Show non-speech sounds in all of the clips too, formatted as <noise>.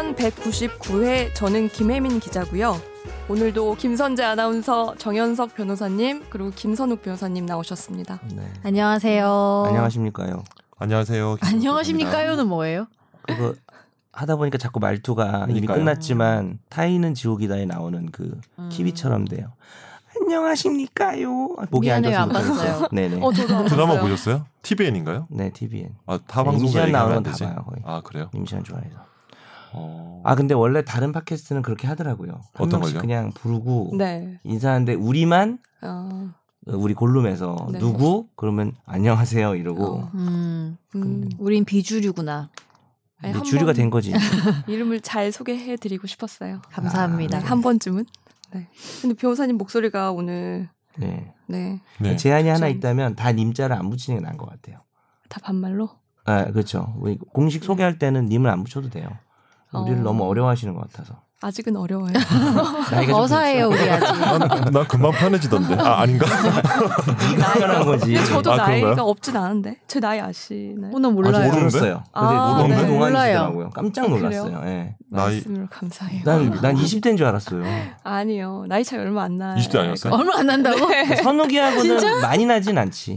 시편 199회 저는 김혜민 기자고요. 오늘도 김선재 아나운서, 정현석 변호사님 그리고 김선욱 변호사님 나오셨습니다. 네. 안녕하세요. 안녕하십니까요. 안녕하세요. 안녕하십니까요는 뭐예요? 그거 하다 보니까 자꾸 말투가 이미 그러니까요. 끝났지만 타이는 지옥이다에 나오는 그 키비처럼 돼요. 안녕하십니까요. 목이 미안해요, 안 봤어요. <laughs> 네네. 어, 저도 안 드라마 봤어요. 보셨어요? TVN인가요? 네 TVN. 아, 타 네, 방송사 나오는 안건 되지. 다 봐요, 거의. 아, 그래요? 임시완 좋아해서. 어. 아 근데 원래 다른 팟캐스트는 그렇게 하더라고요. 한 어떤 걸요? 그냥 부르고 네. 인사하는데 우리만 어, 우리 골룸에서 네. 누구 그러면 안녕하세요 이러고 어. 음, 음, 우린 비주류구나. 아니, 주류가 번된 거지. <laughs> 이름을 잘 소개해드리고 싶었어요. 감사합니다. 아, 네. 한 번쯤은. 네. 근데 변호사님 목소리가 오늘 네. 네. 네. 제한이 하나 좀- 있다면 다 님자를 안 붙이는 게 나은 것 같아요. 다 반말로. 아, 그렇죠. 우리 공식 소개할 때는 님을 안 붙여도 돼요. 우리를 어. 너무 어려워하시는 것 같아서. 아직은 어려워요. <laughs> 어사해요 우리 아직. 난, 난 금방 편해지던데. 아, 아닌가? 네가 편한 거지. 저도 아, 나이가 그런가요? 없진 않은데 제 나이 아시나요? 오늘 아, 몰라요. 저 모르는데? 들었어요. 아, 근데 네. 너무 몰라요. 동안이시더라고요. 깜짝 아, 놀랐어요. 예. 나이- 감사해요. 난, 난 20대인 줄 알았어요. 아니요. 나이 차이 얼마 안 나요. 20대 아니었어요? 얼마 안 난다고? 네. 선욱이하고는 많이 나진 않지.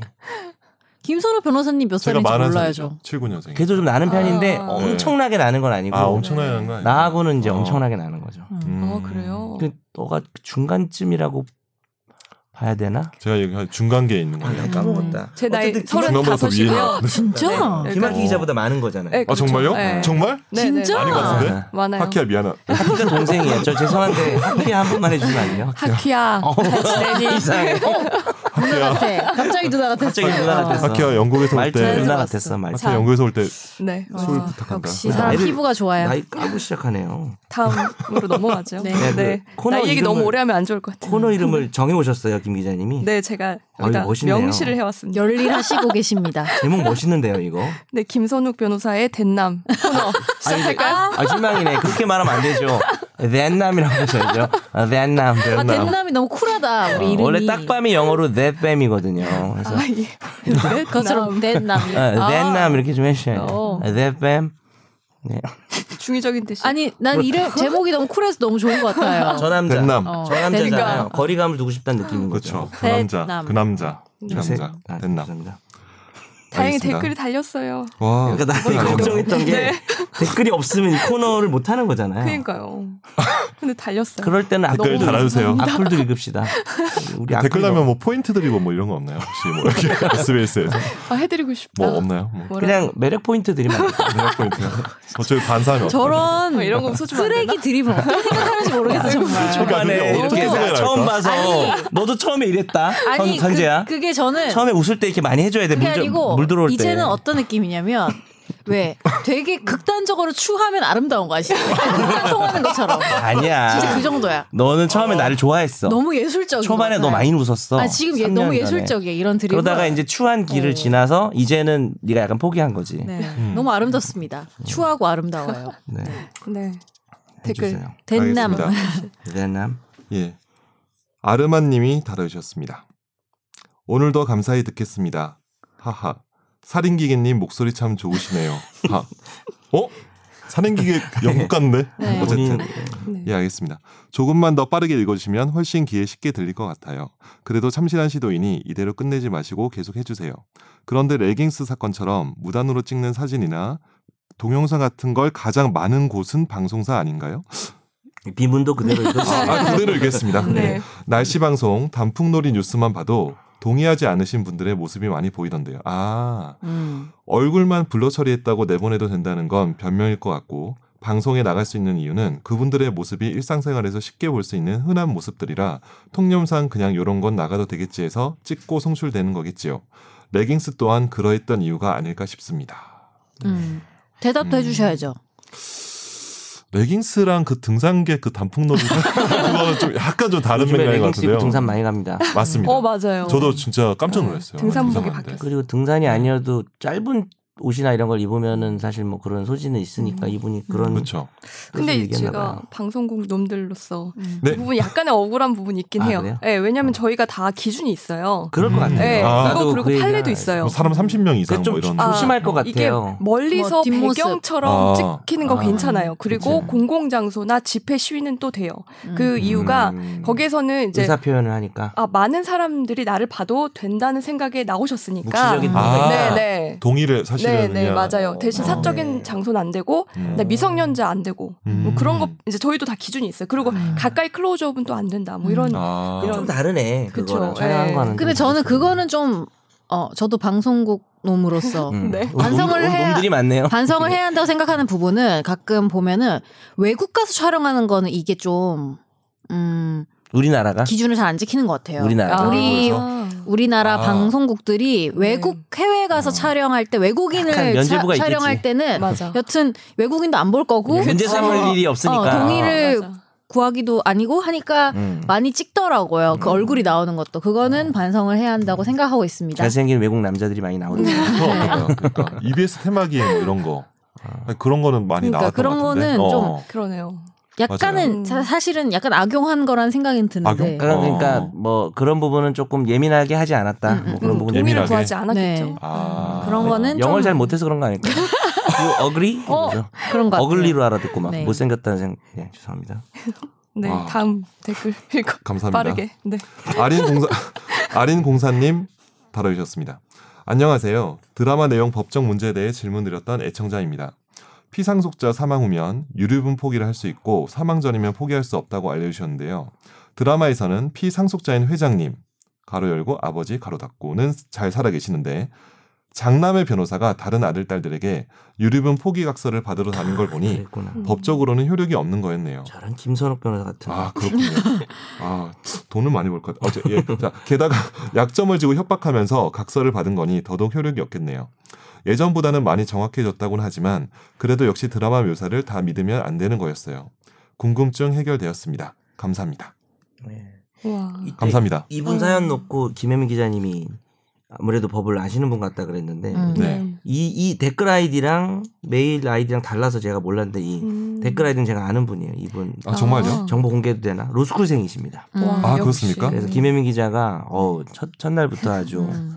김선호 변호사님 몇 제가 살인지. 저. 79년생. 걔도 좀 나는 편인데 아. 엄청나게 나는 건 아니고 아, 엄청나게 거 아니에요? 나하고는 이제 어. 엄청나게 나는 거죠. 음. 어 그래요. 그 너가 중간쯤이라고 봐야 되나? 제가 여기 한 중간계에 있는 아, 거예요. 나 까먹었다. 제 나이 어쨌든 중간보다 더 위에 서른다섯이고요. 있나? 진짜? 네. 김학기 어. 기자보다 많은 거잖아요. 네, 아, 그렇죠. 정말요? 네. 정말? 네, 진짜? 네. 아닌 것 같은데? 아, 많아요. 하키야 미안하. 학기가 동생이에요. 저 죄송한데 학기 한 번만 해주면 안 돼요? 하키야. 어, 이상해. <laughs> 누나 같아. 갑자기 누나 같았어. 갑자기 누나 같았어. 하키야 영국에서 올 때. 누나. 같았어. 말투. 영국에서 올 때 네. 술 어, 부탁한다. 역시 사람 피부가 좋아요. 나이 까고 시작하네요. 다음으로 넘어가죠. 네. 네. 네, 그 코너 나이 얘기 이름을- 너무 오래 하면 안 좋을 것 같아요. 코너 이름을 정해 오셨어요, 김 기자님이. 네, 제가 멋있네요. 명시를 해왔습니다. 열일하시고 계십니다. <laughs> 제목 멋있는데요, 이거. 네, 김선욱 변호사의 댄남 코너 시작할까요? 아, 실망이네. 그렇게 말하면 안 되죠. 댄남이라고 하셔야죠. 아, 댄남. 아 덴남이 너무 쿨하다 우리 어, 이름이. 원래 딱밤이 영어로 thatbam이거든요. 그래서 아, 예. 네? 그것처럼 덴남이. 아, that남 이렇게 좀 해주셔야 어. 돼요. thatbam. 네. 중의적인 뜻이. 아니 난 이름 제목이 너무 쿨해서 너무 좋은 것 같아요. <laughs> 저 남자. 덴남. 어, 저 남자잖아요. 거리감을 두고 싶다는 느낌인 거죠. 그렇죠. 그 남자. 덴남. 그 남자. 그 남자. 아, 됐나? 감사합니 다. 다행히 알겠습니다. 댓글이 달렸어요. 와. 그러니까 나는 아니요. 걱정했던 게 네. 댓글이 없으면 이 코너를 못 하는 거잖아요. 그러니까요. 근데 달렸어요. 그럴 때는 댓글 달아주세요. 악플도 읽읍시다. 우리 댓글 달면 뭐 포인트 드리고 뭐 이런 거 없나요? 혹시 뭐 이렇게 <laughs> SBS에서 아, 해드리고 싶다. 뭐 없나요? 뭐 그냥 매력 포인트 드리면. 매력 포인트가 어차피 반사하면 저런 어, 이런 거 소주면 안 쓰레기 되나? 드립을 어떻게 생각하는지 모르겠어 정말. 그러니까 어떻게 처음? 봐서 너도 처음에 이랬다. 아니 선, 선재야. 그, 그게 저는 처음에 웃을 때 이렇게 많이 해줘야 돼. 그게 아니고 물 들어올 때. 이제는 어떤 느낌이냐면 왜 되게 극단적으로 추하면 아름다운 거 아시죠? 극단 통하는 것처럼. 아니야. 진짜 그 정도야. 너는 처음에 나를 좋아했어. 너무 예술적인 초반에 것 너. 많이 웃었어. 아 지금 얘 3년 너무. 예술적이야 이런 드립. 그러다가 이제 추한 길을 어. 지나서 이제는 네가 약간 포기한 거지. 네. 너무 아름답습니다. 추하고 아름다워요. 네. 네. 댓글. 해주세요. 덴남. 대남. 예. 아르마님이 다루셨습니다. 오늘도 감사히 듣겠습니다. 하하. 살인기계님 목소리 참 좋으시네요. 하. 어? 살인기계 <laughs> 영국 같네. 네. 어쨌든. 본인 네. 예, 알겠습니다. 조금만 더 빠르게 읽어주시면 훨씬 귀에 쉽게 들릴 것 같아요. 그래도 참신한 시도이니 이대로 끝내지 마시고 계속 해주세요. 그런데 레깅스 사건처럼 무단으로 찍는 사진이나 동영상 같은 걸 가장 많은 곳은 방송사 아닌가요? 비문도 그대로 읽었어요. 아, 그대로 읽겠습니다. 네. 날씨 방송 단풍놀이 뉴스만 봐도 동의하지 않으신 분들의 모습이 많이 보이던데요. 아, 음. 얼굴만 블러 처리했다고 내보내도 된다는 건 변명일 것 같고 방송에 나갈 수 있는 이유는 그분들의 모습이 일상생활에서 쉽게 볼 수 있는 흔한 모습들이라 통념상 그냥 요런 건 나가도 되겠지 해서 찍고 송출되는 거겠지요. 레깅스 또한 그러했던 이유가 아닐까 싶습니다. 음. 대답도 음. 해주셔야죠. 레깅스랑 그 등산계 그 단풍놀이 <laughs> 그거는 좀 약간 좀 다른 맥락인 것 같은데요. 등산 많이 갑니다. 맞습니다. 어, 맞아요. 저도 진짜 깜짝 놀랐어요. 등산복이 이상한데. 바뀌었어요. 그리고 등산이 아니어도 짧은 옷이나 이런 걸 입으면은 사실 뭐 그런 소지는 있으니까 이분이 그런 그렇죠. 근데 제가 봐요. 방송국 놈들로서 음. 네. 그 부분 약간의 억울한 부분이 있긴 아, 해요. 그래요? 네, 왜냐하면 저희가 다 기준이 있어요. 그럴 것 음. 같아요. 네, 아. 그거 그리고 그 판례도 있어요. 뭐 사람 30명 이상 뭐 이런. 아, 조심할 것 이게 같아요. 멀리서 뭐. 배경처럼 아. 찍히는 거 아. 괜찮아요. 그리고 그치. 공공 장소나 집회 시위는 또 돼요. 음. 그 이유가 음. 거기에서는 이제 의사 표현을 하니까 아, 많은 사람들이 나를 봐도 된다는 생각에 나오셨으니까. 묵시적인 음. 아. 네, 네. 동의를 사실 은 네, 네, 맞아요. 대신 어. 사적인 네. 장소는 안 되고, 음. 미성년자 안 되고, 뭐 음. 그런 거 이제 저희도 다 기준이 있어요. 그리고 음. 가까이 클로즈업은 또 안 된다. 뭐 이런 아. 이런- 좀 다르네. 거는. 근데 좀 저는 그렇죠. 그거는 좀 어, 저도 방송국 놈으로서 <laughs> 음. 네. 놈- 반성을 놈- 해야- 놈들이 많네요. 반성을 <laughs> 해야 한다고 생각하는 부분은 가끔 보면은 외국 가서 촬영하는 거는 이게 좀 음, 우리나라가 기준을 잘 안 지키는 것 같아요. 우리나라. 아, 우리 그래서? 우리나라 아. 방송국들이 외국 해외 가서 촬영할 때 외국인을 차- 촬영할 있겠지. 때는 맞아. 여튼 외국인도 안 볼 거고 문제 삼을 일이 없으니까. 어, 동의를 맞아. 구하기도 아니고 하니까 음. 많이 찍더라고요. 그 얼굴이 나오는 것도 그거는 반성을 해야 한다고 생각하고 있습니다. 잘생긴 외국 남자들이 많이 나오는 음. <laughs> 거. 그러니까, 그러니까 EBS 테마기에 뭐 이런 거 아니, 그런 거는 많이 그러니까 나왔던 그런 것 같은데. 거는 좀 어. 그러네요. 약간은. 사- 사실은 약간 악용한 거라는 생각이 드는데. 악용? 그러니까 어. 뭐 그런 부분은 조금 예민하게 하지 않았다. 음, 뭐 음, 그런 음, 부분 예민하게. 구하지 않았겠죠. 네. 아. 그런 거는 영어를 좀- 잘 못해서 그런 거 아닐까? 요 어그리? 어? 그런 거. 어글리로 알아듣고 막 네. 못생겼다는 생각. 네, 죄송합니다. <laughs> 네, 아. 다음 댓글 읽어. 감사합니다. 빠르게. 네. 아린 공사 <laughs> 아린 공사님 다뤄주셨습니다. 안녕하세요. 드라마 내용 법적 문제에 대해 질문 드렸던 애청자입니다. 피상속자 사망 후면 유류분 포기를 할 수 있고 사망 전이면 포기할 수 없다고 알려주셨는데요. 드라마에서는 피상속자인 회장님 가로 열고 아버지 가로 닫고는 잘 살아 계시는데 장남의 변호사가 다른 아들 딸들에게 유류분 포기 각서를 받으러 다닌 걸 보니 그랬구나. 음. 법적으로는 효력이 없는 거였네요. 저런 김선욱 변호사 같은. 아 그렇군요. 아 돈을 많이 벌 것. 같아. 어째 예. 자 게다가 <laughs> 약점을 지고 협박하면서 각서를 받은 거니 더더욱 효력이 없겠네요. 예전보다는 많이 정확해졌다고는 하지만 그래도 역시 드라마 묘사를 다 믿으면 안 되는 거였어요. 궁금증 해결되었습니다. 감사합니다. 네. 감사합니다. 이분 음. 사연 놓고 김혜민 기자님이 아무래도 법을 아시는 분 같다 그랬는데 음. 네. 이, 이 댓글 아이디랑 메일 아이디랑 달라서 제가 몰랐는데 이 음. 댓글 아이디는 제가 아는 분이에요. 이분 아 정말요? 아. 정보 공개도 되나? 로스쿨생이십니다. 음. 와, 아, 역시. 그렇습니까? 그래서 김혜민 기자가 어, 첫 첫날부터 아주 음.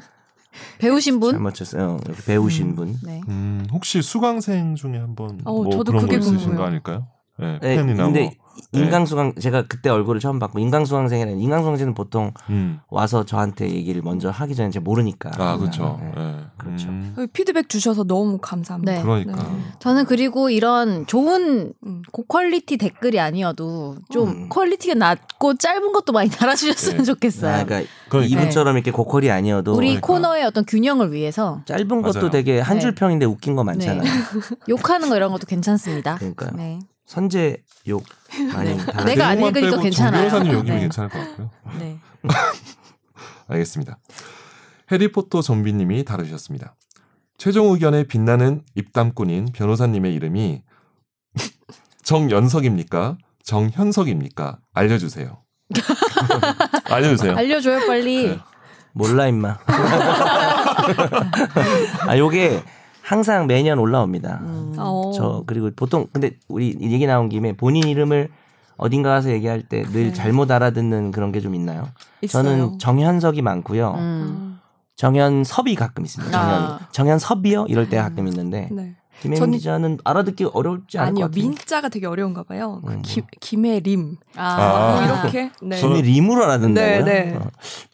배우신 잘 분? 맞췄어요. 이렇게 배우신 음. 분. 네. 음, 혹시 수강생 중에 한번 어, 뭐 저도 그런 거 그게 있으신 궁금해요. 거 아닐까요? 네, 네, 팬이나 근데 뭐. 네. 인강수강 제가 그때 얼굴을 처음 봤고 인강수강생이라는 인강수강생은 보통 음. 와서 저한테 얘기를 먼저 하기 전에 제가 모르니까. 아 그렇죠. 네. 네. 그렇죠. 음, 피드백 주셔서 너무 감사합니다. 네. 그러니까. 저는 그리고 이런 좋은 음. 고quality 댓글이 아니어도 좀 음. quality가 낮고 짧은 것도 많이 달아주셨으면 네. 좋겠어요. 아, 그러니까 그러니까. 이분처럼 이렇게 고퀄이 아니어도 우리 그러니까. 코너의 어떤 균형을 위해서 짧은 것도 맞아요. 되게 한줄 네. 평인데 웃긴 거 많잖아요. <laughs> 욕하는 거 이런 것도 괜찮습니다. 그러니까요. 네. 선제 욕 많이 네. 내가 안 읽으니까 괜찮아요. 정 변호사님 여기면 네. 괜찮을 것 같고요. 네. <laughs> 알겠습니다. 해리포터 좀비님이 다루셨습니다. 최종 의견에 빛나는 입담꾼인 변호사님의 이름이 정연석입니까? 정현석입니까? 알려주세요. <laughs> 알려주세요. 알려줘요 빨리. 네. 몰라 임마. <laughs> 아 요게 항상 매년 올라옵니다. 음. 어. 저 그리고 보통 근데 우리 얘기 나온 김에 본인 이름을 어딘가 가서 얘기할 때늘 네. 잘못 알아듣는 그런 게 좀 있나요? 있어요. 저는 정현석이 많고요. 음. 정현섭이 가끔 있습니다. 정현 아. 정현섭이요 이럴 때 가끔 있는데 네. 김혜민 저는- 기자는 알아듣기 어렵지 않을 아니요 것 같아요. 민자가 되게 어려운가 봐요. 그 음. 김, 김혜림 아. 뭐 이렇게 네. 김이 림으로 알아듣는다고요? 네, 네. 어.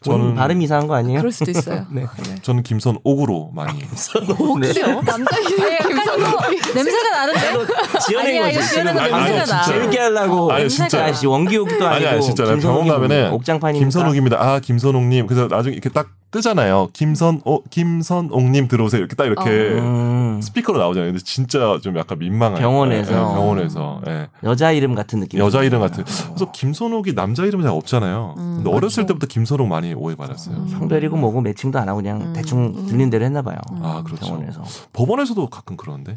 본인 저는- 발음 이상한 거 아니에요? 그럴 수도 있어요. <laughs> 네. 네. 저는 김선 옥으로 많이. 네. 남자 이름 김선호 냄새가 나는데. 지어낸 아니야, 거지. 이거 지어낸 거 냄새가 아니, 나. 재밌게 하려고. 아니, 진짜. 아씨 원기옥도 아니 아니고. 아니 진짜 나 병원 가면은 뭐 옥장판이니까. 김선옥입니다. 아 김선옥님. 그래서 나중에 이렇게 딱 뜨잖아요. 김선옥 김선옥님 들어오세요. 이렇게 딱 이렇게 음, 스피커로 나오잖아요. 근데 진짜 좀 약간 민망해요. 병원에서. 예, 예, 병원에서. 예. 여자 이름 같은 느낌. 여자 이름 같은. 그래서 김선옥이 남자 이름 잘 없잖아요. 음, 근데 어렸을 그렇죠. 때부터 김선옥 많이 오해받았어요. 음. 성별이고 뭐고 매칭도 안 하고 그냥 음. 대충 음. 들린 대로 했나 봐요. 아 그렇죠. 병원에서. 법원에서도 가끔 그러는데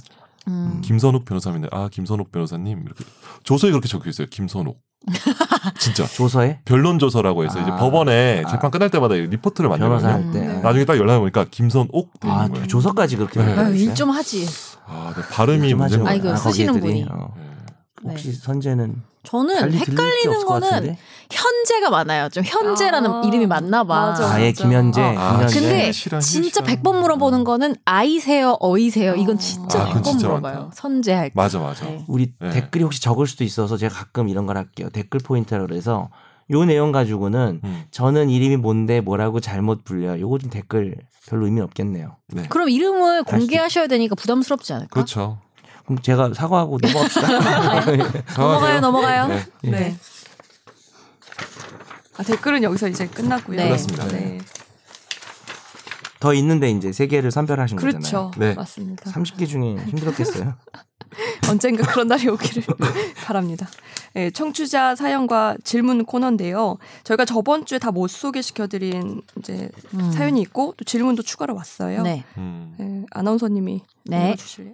음. 김선옥 변호사님인데 아 김선옥 변호사님 이렇게 조서에 그렇게 적혀 있어요. 김선옥. <laughs> 진짜 조서에 변론 조서라고 해서 이제 아. 법원에 아. 재판 끝날 때마다 리포트를 만들거든요. 할 때. 네. 나중에 딱 연락 보니까 김선옥 돼 아, 있는 거예요. 조서까지 그렇게 네. 아유, 일좀 하지. 아, 네, 발음이 아니, 거예요. 그 쓰시는. 분이. 어. 네. 혹시 선재는 저는 헷갈리는 거는? 현재가 많아요. 좀 현재라는 아, 이름이 맞나 봐. 맞아. 아예 맞아. 김현재, 어. 아, 김현재. 근데 실한, 진짜 실한. 100번 물어보는 거는 아이세요, 어이세요. 이건 아. 진짜 아, 그건 100번 진짜 물어봐요. 많다. 선제할 때. 맞아, 맞아. 네. 우리 네. 댓글이 혹시 적을 수도 있어서 제가 가끔 이런 걸 할게요. 댓글 포인트라 그래서 요 내용 가지고는 음, 저는 이름이 뭔데 뭐라고 잘못 불려. 요거 좀 댓글 별로 의미 없겠네요. 네. 그럼 이름을 공개하셔야 되니까 부담스럽지 않을까? 그렇죠. 그럼 제가 사과하고 넘어갑시다. <laughs> 넘어가요, 넘어가요. 네. 네. 아, 댓글은 여기서 이제 끝났고요. 네. 끝났습니다. 네. 더 있는데 이제 세 개를 선별하신 거잖아요. 그렇죠. 네. 맞습니다. 30개 중에 힘들었겠어요. <laughs> 언젠가 그런 날이 오기를 <laughs> 바랍니다. 네, 청취자 사연과 질문 코너인데요. 저희가 저번 주에 다 못 소개시켜드린 이제 음. 사연이 있고 또 질문도 추가로 왔어요. 네. 음. 네, 아나운서님이 네. 읽어주실래요?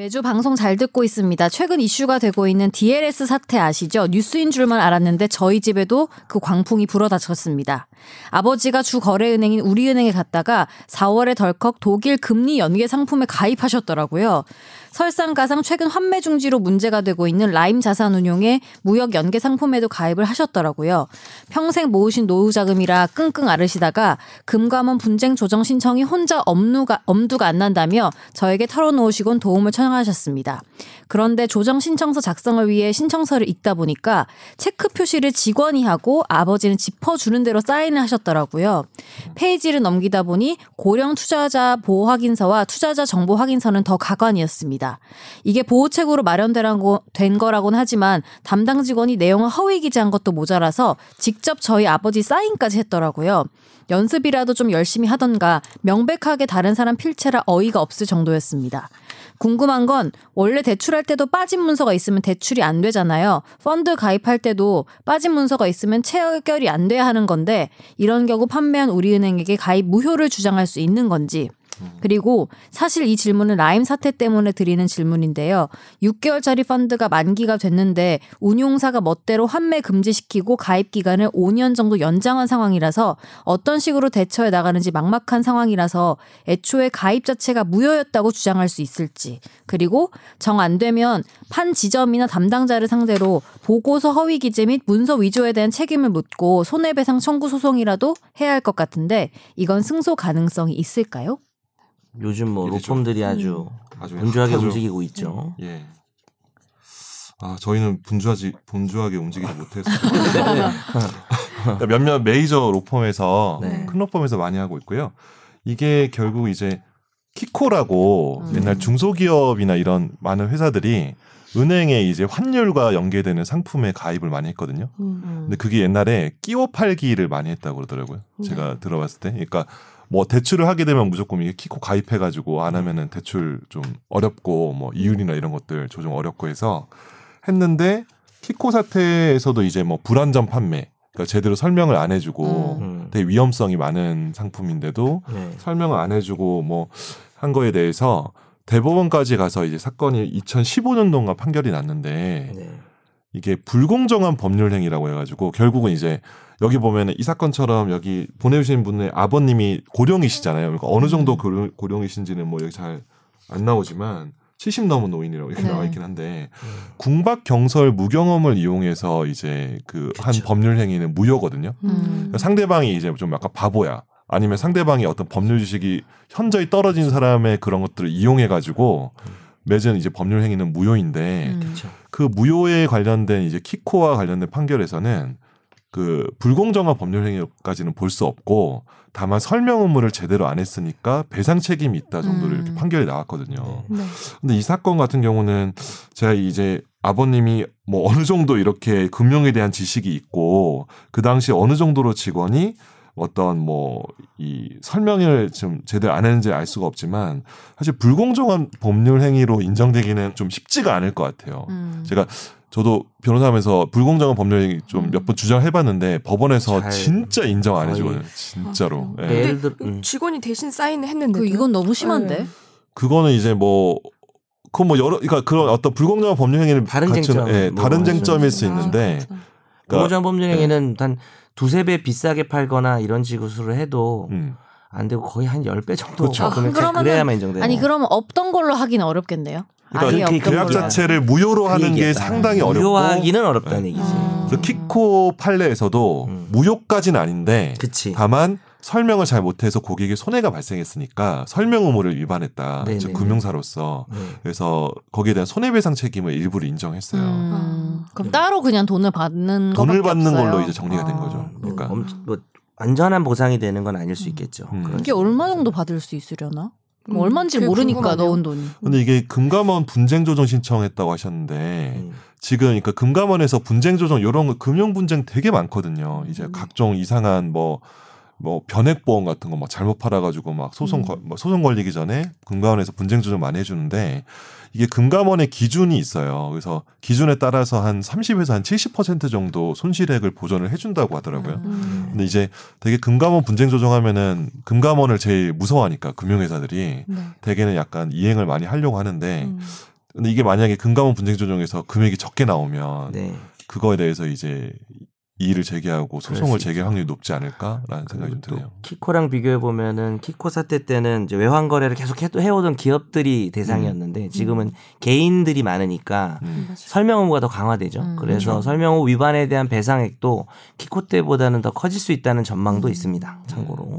매주 방송 잘 듣고 있습니다. 최근 이슈가 되고 있는 DLS 사태 아시죠? 뉴스인 줄만 알았는데 저희 집에도 그 광풍이 불어닥쳤습니다. 아버지가 주 거래은행인 우리은행에 갔다가 4월에 덜컥 독일 금리 연계 상품에 가입하셨더라고요. 설상가상 최근 환매 중지로 문제가 되고 있는 라임 자산운용의 무역 연계 상품에도 가입을 하셨더라고요. 평생 모으신 노후 자금이라 끙끙 앓으시다가 금감원 분쟁 조정 신청이 혼자 엄두가, 엄두가 안 난다며 저에게 털어놓으시곤 도움을 청하셨습니다. 그런데 조정 신청서 작성을 위해 신청서를 읽다 보니까 체크 표시를 직원이 하고 아버지는 짚어주는 대로 사인을 하셨더라고요. 페이지를 넘기다 보니 고령 투자자 보호 확인서와 투자자 정보 확인서는 더 가관이었습니다. 이게 보호책으로 마련된 거라고는 하지만 담당 직원이 내용을 허위 기재한 것도 모자라서 직접 저희 아버지 사인까지 했더라고요. 연습이라도 좀 열심히 하던가 명백하게 다른 사람 필체라 어이가 없을 정도였습니다. 궁금한 건 원래 대출할 때도 빠진 문서가 있으면 대출이 안 되잖아요. 펀드 가입할 때도 빠진 문서가 있으면 체결이 안 돼야 하는 건데 이런 경우 판매한 우리은행에게 가입 무효를 주장할 수 있는 건지 그리고 사실 이 질문은 라임 사태 때문에 드리는 질문인데요. 6개월짜리 펀드가 만기가 됐는데 운용사가 멋대로 환매 금지시키고 가입 기간을 5년 정도 연장한 상황이라서 어떤 식으로 대처해 나가는지 막막한 상황이라서 애초에 가입 자체가 무효였다고 주장할 수 있을지 그리고 정 안 되면 판 지점이나 담당자를 상대로 보고서 허위 기재 및 문서 위조에 대한 책임을 묻고 손해배상 청구 소송이라도 해야 할 것 같은데 이건 승소 가능성이 있을까요? 요즘 뭐 일이죠. 로펌들이 아주 아주 분주하게 핫하죠. 움직이고 있죠. 예. 아 저희는 분주하지 분주하게 움직이지 못해서 <laughs> 그러니까 몇몇 메이저 로펌에서 네. 큰 로펌에서 많이 하고 있고요. 이게 결국 이제 키코라고 음. 옛날 중소기업이나 이런 많은 회사들이 은행에 이제 환율과 연계되는 상품에 가입을 많이 했거든요. 음. 근데 그게 옛날에 끼워 팔기를 많이 했다고 그러더라고요. 제가 들어봤을 때. 그러니까 뭐 대출을 하게 되면 무조건 이게 키코 가입해가지고 안 하면은 대출 좀 어렵고 뭐 이율이나 이런 것들 조정 어렵고 해서 했는데 키코 사태에서도 이제 뭐 불안전 판매, 그러니까 제대로 설명을 안 해주고 음. 되게 위험성이 많은 상품인데도 네. 설명을 안 해주고 뭐 한 거에 대해서 대법원까지 가서 이제 사건이 2015년도인가 판결이 났는데 네. 이게 불공정한 법률 행위라고 해가지고 결국은 이제 여기 보면은 이 사건처럼 여기 보내주신 분의 아버님이 고령이시잖아요. 그러니까 어느 정도 고령, 고령이신지는 뭐 여기 잘 안 나오지만 70 넘은 노인이라고 이렇게 네. 나와 있긴 한데 궁박 경설 무경험을 이용해서 이제 그 한. 법률 행위는 무효거든요. 음. 그러니까 상대방이 이제 좀 약간 바보야. 아니면 상대방이 어떤 법률 지식이 현저히 떨어진 사람의 그런 것들을 이용해 가지고 맺은 이제 법률 행위는 무효인데 음. 그 무효에 관련된 이제 키코와 관련된 판결에서는 그 불공정한 법률 행위까지는 볼 수 없고 다만 설명 의무를 제대로 안 했으니까 배상 책임이 있다 정도로 음. 이렇게 판결이 나왔거든요. 네. 근데 이 사건 같은 경우는 제가 이제 아버님이 뭐 어느 정도 이렇게 금융에 대한 지식이 있고 그 당시 어느 정도로 직원이 어떤 뭐 이 설명을 좀 제대로 안 했는지 알 수가 없지만 사실 불공정한 법률 행위로 인정되기는 좀 쉽지가 않을 것 같아요. 음. 제가 저도 변호사하면서 불공정한 법률 행위 좀몇 번 주장해봤는데 법원에서 잘 진짜 인정 안 해주거든요. 진짜로. 아, 예. 들어 음. 직원이 대신 사인을 했는데 그 이건 너무 심한데. 네. 그거는 이제 뭐 그건 뭐 여러 그러니까 그런 어떤 불공정한 법률 행위를 다른 갖춘, 쟁점, 예, 뭐 다른 그런 쟁점일 수 아, 있는데 그렇구나. 그러니까 공모전 법률 행위는 한 두세 배 비싸게 팔거나 이런 식으로 해도 음. 안 되고 거의 한 10배 정도 그렇죠. 아, 금액 그러면은- 그래야만 인정되는 아니 그러면 없던 걸로 하기는 어렵겠네요. 그러니까 그 계약. 자체를 무효로 하는 게 상당히 어렵고 무효하기는 어렵다는 네. 얘기지. 음. 그래서 키코 판례에서도 음. 무효까지는 아닌데 그치. 다만 설명을 잘 못해서 고객에 손해가 발생했으니까 설명 의무를 위반했다. 네네. 즉 금융사로서 네. 그래서 거기에 대한 손해배상 책임을 일부러 인정했어요. 음, 그럼 따로 그냥 돈을 받는 돈을 받는 없어요. 걸로 이제 정리가 된 아. 거죠. 뭐, 그러니까 엄- 뭐 완전한 보상이 되는 건 아닐 수 있겠죠. 음. 이게. 얼마 정도 받을 수 있으려나? 음, 얼마인지 그게 모르니까 궁금하네요. 넣은 돈이. 근데 이게 금감원 분쟁 조정 신청했다고 하셨는데 음. 지금 그러니까 금감원에서 분쟁 조정 이런 거 금융 분쟁 되게 많거든요. 이제 음. 각종 이상한 뭐 뭐 변액 보험 같은 거 막 잘못 팔아가지고 막 소송 음. 걸- 뭐 소송 걸리기 전에 금감원에서 분쟁 조정 많이 해주는데 이게 금감원의 기준이 있어요. 그래서 기준에 따라서 한 30에서 한 70% 정도 손실액을 보전을 해준다고 하더라고요. 음. 근데 이제 되게 금감원 분쟁 조정하면은 금감원을 제일 무서워하니까 금융회사들이 네. 대개는 약간 이행을 많이 하려고 하는데 음. 근데 이게 만약에 금감원 분쟁 조정에서 금액이 적게 나오면 네. 그거에 대해서 이제 이의를 제기하고 소송을 제기할. 확률이 높지 않을까라는 생각이 좀 드네요. 키코랑 비교해 보면은 키코 사태 때는 이제 외환 거래를 계속 해, 해오던 기업들이 대상이었는데 지금은 개인들이 많으니까 음. 설명 의무가 더 강화되죠. 음, 그래서 그렇죠. 설명 의무 위반에 대한 배상액도 키코 때보다는 더 커질 수 있다는 전망도 음. 있습니다. 참고로.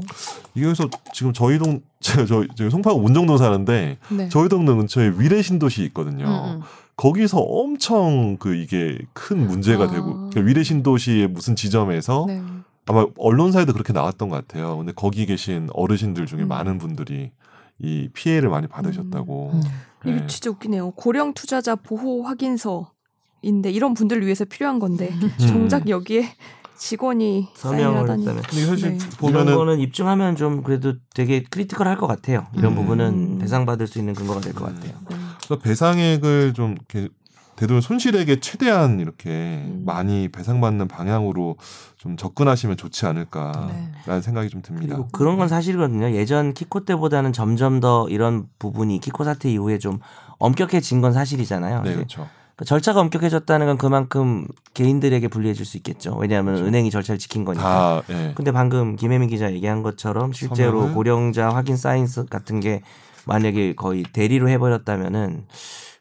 이게 그래서 지금 저희 동 <laughs> 제가 저 저희 송파구 문정동 사는데 네. 저희 동네 근처에 위례 신도시 있거든요. 음, 음. 거기서 엄청 그 이게 큰 문제가 아. 되고 그러니까 위례 신도시의 무슨 지점에서 네. 아마 언론사에도 그렇게 나왔던 것 같아요. 근데 거기 계신 어르신들 중에 음. 많은 분들이 이 피해를 많이 받으셨다고. 음. 네. 이게 진짜 웃기네요. 고령 투자자 보호 확인서인데 이런 분들을 위해서 필요한 건데 정작 여기에 직원이 서명을. 했다면. 근데 사실 네. 보면은 거는 입증하면 좀 그래도 되게 크리티컬할 것 같아요. 이런 음. 부분은 배상 받을 수 있는 근거가 될것 음. 같아요. 네. 그래서 배상액을 좀 이렇게 되도록 손실액에 최대한 이렇게 음. 많이 배상받는 방향으로 좀 접근하시면 좋지 않을까라는 네. 생각이 좀 듭니다. 그리고 그런 건 사실이거든요. 예전 키코 때보다는 점점 더 이런 부분이 키코 사태 이후에 좀 엄격해진 건 사실이잖아요. 네, 그렇죠. 그 절차가 엄격해졌다는 건 그만큼 개인들에게 불리해질 수 있겠죠. 왜냐하면 그렇죠. 은행이 절차를 지킨 거니까. 다 예. 근데 방금 김혜민 기자 얘기한 것처럼 실제로 서명을- 고령자 확인 사인스 같은 게 만약에 거의 대리로 해버렸다면은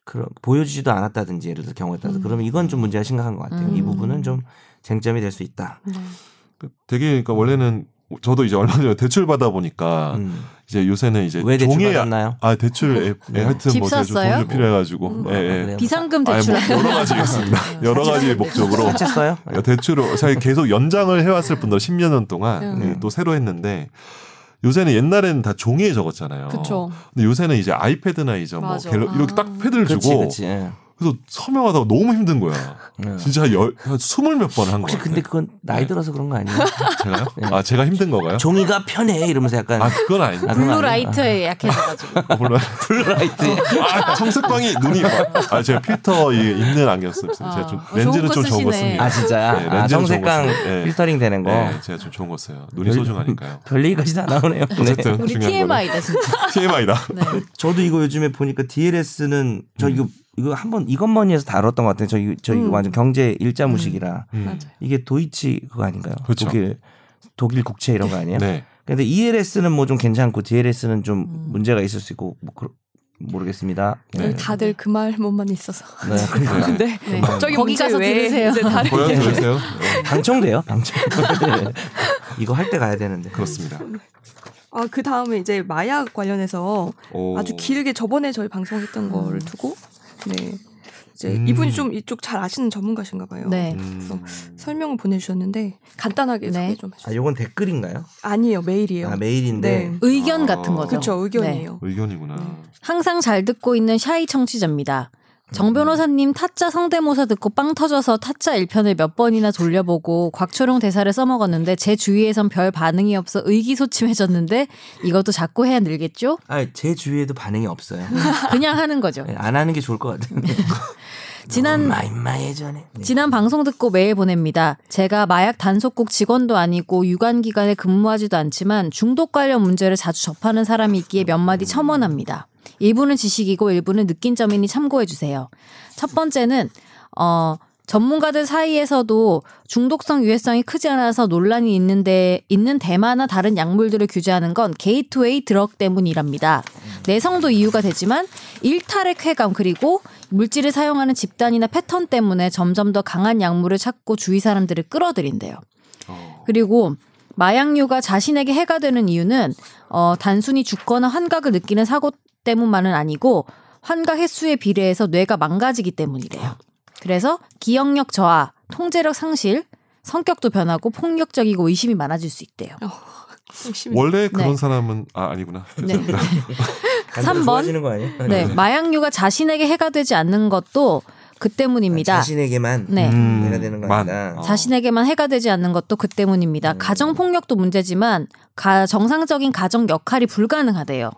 그런 보여주지도 않았다든지 예를 들어 경우에 따라서 음. 그러면 이건 좀 문제가 심각한 것 같아요. 이 음. 부분은 좀 쟁점이 될 수 있다. 네. 그 되게 그러니까 원래는 저도 이제 얼마 전에 대출 받아 보니까 음. 이제 요새는 이제 왜 대출 받았나요? 아 대출 앱, 네. 예, 하여튼 집뭐 샀어요? 돈이 필요해가지고 음. 예, 예. 그래요? 비상금 아니, 대출. 뭐 여러 가지 있습니다. <laughs> 여러 가지 목적으로 샀어요? 그러니까 대출을 사실 계속 연장을 해왔을 뿐더러 10년 년 동안 음. 예, 또 새로 했는데 요새는 옛날에는 다 종이에 적었잖아요. 그쵸. 근데 요새는 이제 아이패드나 이제 뭐 맞아. 갤러- 이렇게 아. 딱 패드를 그렇지, 주고. 예. 그래서 서명하다가 너무 힘든 거야. 예. 진짜 열, 한 스물 몇 번한 혹시 거야. 근데 그건 나이 네. 들어서 그런 거 아니에요? 제가요? 아 제가 힘든 거가요? 종이가 편해 이러면서 약간 아 그건 아닌데. 아. blue light에 약해져가지고. 어, blue light. <laughs> 아 청색광이 눈이 막- 아 제가 필터 이 있는 안경 쓰고 있어요. 제가 좀 아, 렌즈는 좋은 좀거 좋은 거. 씁니다. 아 진짜야? 네, 아, 써요. 네. 필터링 되는 거. 네, 제가 좀 좋은 거 써요. 눈이 별- 소중하니까요. <laughs> 별 얘기까지 다 나오네요. 네. 어쨌든 우리 중요한 TMI다 진짜. <laughs> TMI다. 네. 저도 이거 요즘에 보니까 DLS는 저 이거 이거 한번 이것만이해서 다뤘던 것 같아요. 저 이거 저 이거 음. 완전 경제 일자 무식이라 음. 맞아요. 이게 도이치 그거 아닌가요? 그렇죠. 독일 독일 국채 이런 거 아니에요? 네. 근데 ELS는 뭐 좀 괜찮고 DLS는 좀 음. 문제가 있을 수 있고 뭐 그러- 모르겠습니다. 네. 다들 그 말만 있어서. 네. 그러니까 <laughs> 네. 근데 네. 갑자기 거기 가서 왜 들으세요. 이제 다른 고향 얘기- 들으세요? 네, 방청돼요, 방청. <laughs> 이거 할 때 가야 되는데. 그렇습니다. 아, 그 다음에 이제 마약 관련해서 오. 아주 길게 저번에 저희 방송했던 음. 거를 두고 네. 이제 음. 이분이 좀 이쪽 잘 아시는 전문가신가 봐요. 네. 음. 설명을 보내주셨는데 간단하게 네. 소개 좀 해주세요. 아, 요건 댓글인가요? 아니에요, 메일이에요. 아, 메일인데. 네. 의견 아. 같은 거죠. 그렇죠, 의견이에요. 의견이구나. 네. 항상 잘 듣고 있는 샤이 청취자입니다. 정 변호사님 타짜 성대모사 듣고 빵 터져서 타짜 1편을 몇 번이나 돌려보고 곽초룡 대사를 써먹었는데 제 주위에선 별 반응이 없어 의기소침해졌는데 이것도 자꾸 해야 늘겠죠? 아, 제 주위에도 반응이 없어요. 그냥 하는 거죠. 네, 안 하는 게 좋을 것 같아요. <laughs> 지난 예전에. 네. 지난 방송 듣고 메일 보냅니다. 제가 마약 단속국 직원도 아니고 유관 기관에 근무하지도 않지만 중독 관련 문제를 자주 접하는 사람이 있기에 몇 마디 첨언합니다. 일부는 지식이고 일부는 느낀 점이니 참고해 주세요. 첫 번째는 어 전문가들 사이에서도 중독성 유해성이 크지 않아서 논란이 있는데 있는 대마나 다른 약물들을 규제하는 건 gateway drug 때문이랍니다. 내성도 이유가 되지만 일탈의 쾌감 그리고 물질을 사용하는 집단이나 패턴 때문에 점점 더 강한 약물을 찾고 주위 사람들을 끌어들인대요. 어. 그리고 마약류가 자신에게 해가 되는 이유는 어, 단순히 죽거나 환각을 느끼는 사고 때문만은 아니고 환각 횟수에 비례해서 뇌가 망가지기 때문이래요. 그래서 기억력 저하, 통제력 상실, 성격도 변하고 폭력적이고 의심이 많아질 수 있대요. 열심히. 원래 그런 네. 사람은 아 아니구나. 네. 죄송합니다. 간장 삼 번. 좋아하시는 거 아니에요? 네, 마약류가 자신에게 해가 되지 않는 것도 그 때문입니다. 자신에게만 네. 음, 내가 되는 거 만. 어. 자신에게만 해가 되지 않는 것도 그 때문입니다. 음. 가정 폭력도 문제지만 가, 정상적인 가정 역할이 불가능하대요.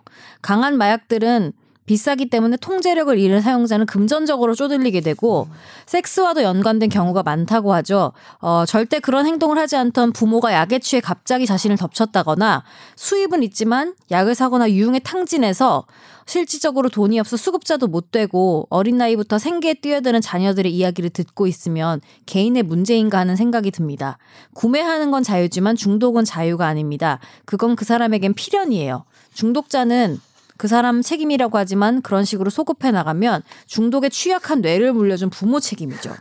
강한 마약들은 비싸기 때문에 통제력을 잃은 사용자는 금전적으로 쪼들리게 되고 섹스와도 연관된 경우가 많다고 하죠. 어, 절대 그런 행동을 하지 않던 부모가 약에 취해 갑자기 자신을 덮쳤다거나 수입은 있지만 약을 사거나 유흥에 탕진해서 실질적으로 돈이 없어 수급자도 못 되고 어린 나이부터 생계에 뛰어드는 자녀들의 이야기를 듣고 있으면 개인의 문제인가 하는 생각이 듭니다. 구매하는 건 자유지만 중독은 자유가 아닙니다. 그건 그 사람에겐 필연이에요. 중독자는 그 사람 책임이라고 하지만 그런 식으로 소급해 나가면 중독에 취약한 뇌를 물려준 부모 책임이죠.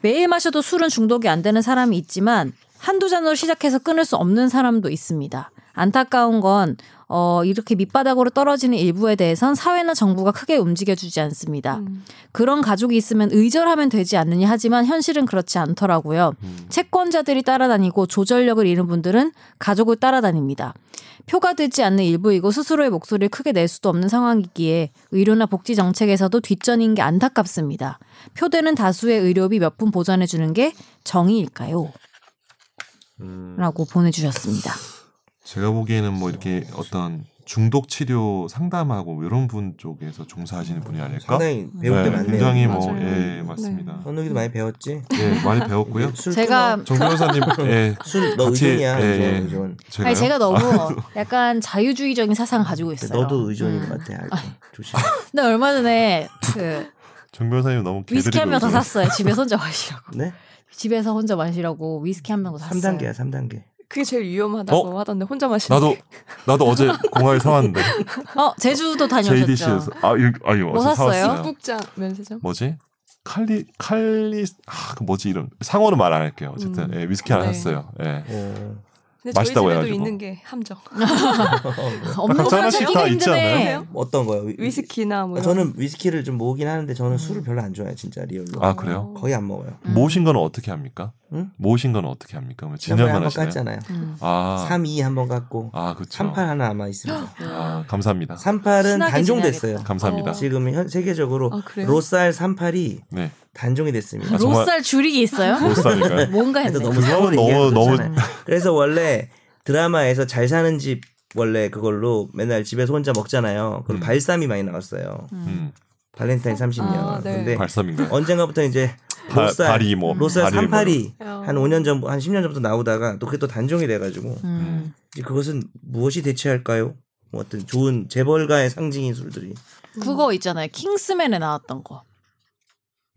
매일 마셔도 술은 중독이 안 되는 사람이 있지만 한두 잔으로 시작해서 끊을 수 없는 사람도 있습니다. 안타까운 건 어, 이렇게 밑바닥으로 떨어지는 일부에 대해선 사회나 정부가 크게 움직여주지 않습니다. 음. 그런 가족이 있으면 의절하면 되지 않느냐 하지만 현실은 그렇지 않더라고요. 음. 채권자들이 따라다니고 조절력을 잃은 분들은 가족을 따라다닙니다. 표가 되지 않는 일부이고 스스로의 목소리를 크게 낼 수도 없는 상황이기에 의료나 복지 정책에서도 뒷전인 게 안타깝습니다. 표되는 다수의 의료비 몇 푼 보전해 주는 게 정의일까요? 음. 라고 보내주셨습니다. 제가 보기에는 뭐 이렇게 어떤 중독 치료 상담하고 이런 분 쪽에서 종사하시는 분이 아닐까? 상당히 배울 게 네, 많네요. 굉장히 뭐 맞아요. 예, 맞습니다. 선욱이도 많이 배웠지. 예, 많이 배웠고요. 술 제가 정 변호사님 <laughs> 예, 술너 의존이야. 예, 의존, 예. 의존. 제가요? 아니 제가 너무 약간 자유주의적인 사상 가지고 있어요. 너도 의존인 음. 것 같아. 알고. 조심. 근데 얼마 전에 그정 변호사님 너무 위스키 한 병 더 샀어요. 집에서 혼자 마시라고. 네? 집에서 혼자 마시라고 위스키 한 병 더 샀어요. 3단계야, 3단계. 그게 제일 위험하다고 어? 하던데 혼자 마시는 나도 게. <laughs> 나도 어제 공항에 사왔는데 어 제주도 다녀오셨죠? JDC에서 아 이거 아 이거 뭐 어제 샀어요? 사왔어요. 북장 면세점. 뭐지? 칼리 칼리 아 그 뭐지 이름 상호는 말 안 할게요. 어쨌든 음. 예, 위스키 하나 네. 샀어요. 예. 오. 근데 맛있다고 저희 집에도 해가지고. 있는 게 함정. 없는 각자 거 하나씩 다 있지. 않나요? 어떤 거요? 위- 위스키나 뭐. 아, 저는 위스키를 좀 모으긴 하는데 저는 술을 별로 안 좋아해요, 진짜 real로. 아 그래요? 거의 안 먹어요. 음. 모으신 거는 어떻게 합니까? 응? 모으신 거는 어떻게 합니까? 진행만 한번 하시나요? 깠잖아요. 음. 아, 3, 2 한 번 깠고 아 그렇죠. 38 하나 아마 있습니다. 아, 감사합니다. 38은 친하게 단종됐어요. 감사합니다. 어. 지금 현 세계적으로 아? 로쌀 38이 네. 단종이 됐습니다. 아, 로쌀 줄이기 있어요? 못 사니까요. <laughs> 뭔가 그래서 했네. 너무 상호를 너무- 너무-. 그래서 원래 드라마에서 잘 사는 집 원래 그걸로 맨날 집에서 혼자 먹잖아요. 그럼 음. 발삼이 많이 나왔어요. 음. 발렌타인 30년. 아, 네. 근데 발삼인가요? 언젠가부터 이제 바- 로쌀 발이 뭐 로쌀 뭐. 38이 어. 한 5년 전, 한 10년 전부터 나오다가 또 그게 또 단종이 돼가지고 음. 이제 그것은 무엇이 대체할까요? 뭐 어떤 좋은 재벌가의 상징인 술들이 그거 있잖아요. 킹스맨에 나왔던 거.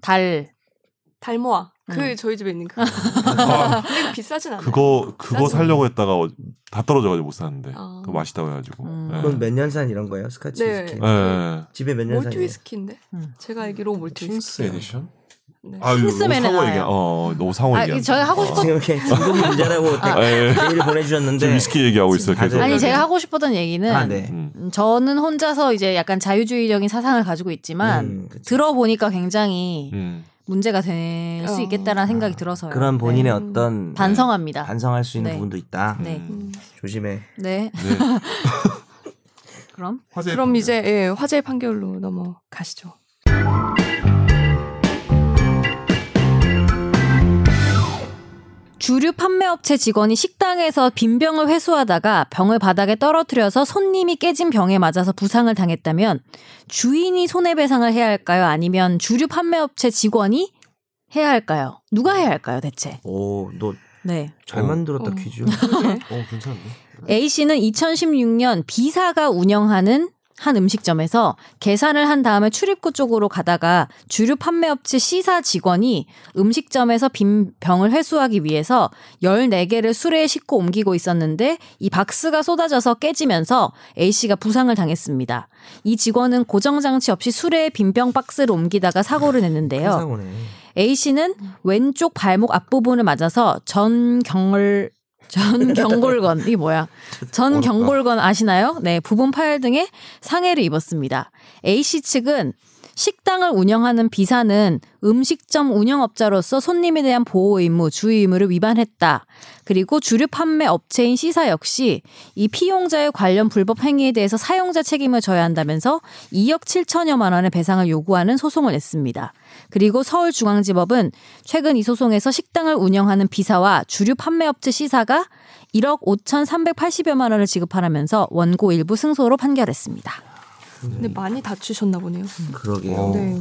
달. 달모아. 그 음. 저희 집에 있는 그. <laughs> 아, 근데 비싸진 않아요. 그거 그거 비싸진 살려고 했다가 어- 다 떨어져가지고 못 샀는데 아. 그거 맛있다고 해가지고. 음. 예. 그건 몇 년산 이런 거예요? 스카치 네. 위스키. 예, 예. 집에 몇 몰트 년산이에요? 위스키인데. 음. 제가 알기로 몰트 위스키. 에디션? 네. 아, 이거 킹스맨에 노상호 얘기. 어, 아, 얘기. 저희 하고 싶었- 지금 이렇게 중독 문제라고 <laughs> 아. 예, 메일을 보내주셨는데 지금 위스키 얘기하고 있어요. 계속. 아니 네. 제가 하고 싶었던 얘기는 아, 네. 음. 음, 저는 혼자서 이제 약간 자유주의적인 사상을 가지고 있지만 음. 들어보니까 굉장히 음. 문제가 될수 어. 있겠다라는 생각이 들어서요. 그런 본인의 네. 어떤 반성합니다. 반성할 수 있는 네. 부분도 있다. 네. 음. 조심해. 네. 네. <laughs> 그럼 그럼 이제 예, 화재 판결로 넘어가시죠. 주류 판매업체 직원이 식당에서 빈 병을 회수하다가 병을 바닥에 떨어뜨려서 손님이 깨진 병에 맞아서 부상을 당했다면 주인이 손해배상을 해야 할까요? 아니면 주류 판매업체 직원이 해야 할까요? 누가 해야 할까요, 대체? 오, 너잘 네. 어. 만들었다 어. 퀴즈. <laughs> 네. 어, 괜찮네. A 씨는 2016년 B사가 운영하는 한 음식점에서 계산을 한 다음에 출입구 쪽으로 가다가 주류 판매업체 C사 직원이 음식점에서 빈 병을 회수하기 위해서 14개를 수레에 싣고 옮기고 있었는데 이 박스가 쏟아져서 깨지면서 A씨가 부상을 당했습니다. 이 직원은 고정장치 없이 수레에 빈 병 박스를 옮기다가 사고를 냈는데요. 사고네. A씨는 왼쪽 발목 앞부분을 맞아서 전경을 전 경골건 <laughs> 이게 뭐야? 전경골건 아시나요? 네, 부분 파열 등의 상해를 입었습니다. A씨 측은 식당을 운영하는 비사는 음식점 운영업자로서 손님에 대한 보호 의무, 주의 의무를 위반했다. 그리고 주류 판매 업체인 C사 역시 이 피용자의 관련 불법 행위에 대해서 사용자 책임을 져야 한다면서 2억 7천여만 원의 배상을 요구하는 소송을 냈습니다. 그리고 서울중앙지법은 최근 이 소송에서 식당을 운영하는 비사와 주류 판매업체 C사가 1억 5,380여만 원을 지급하라면서 원고 일부 승소로 판결했습니다. 근데 많이 다치셨나 보네요. 그러게요. 어. 네.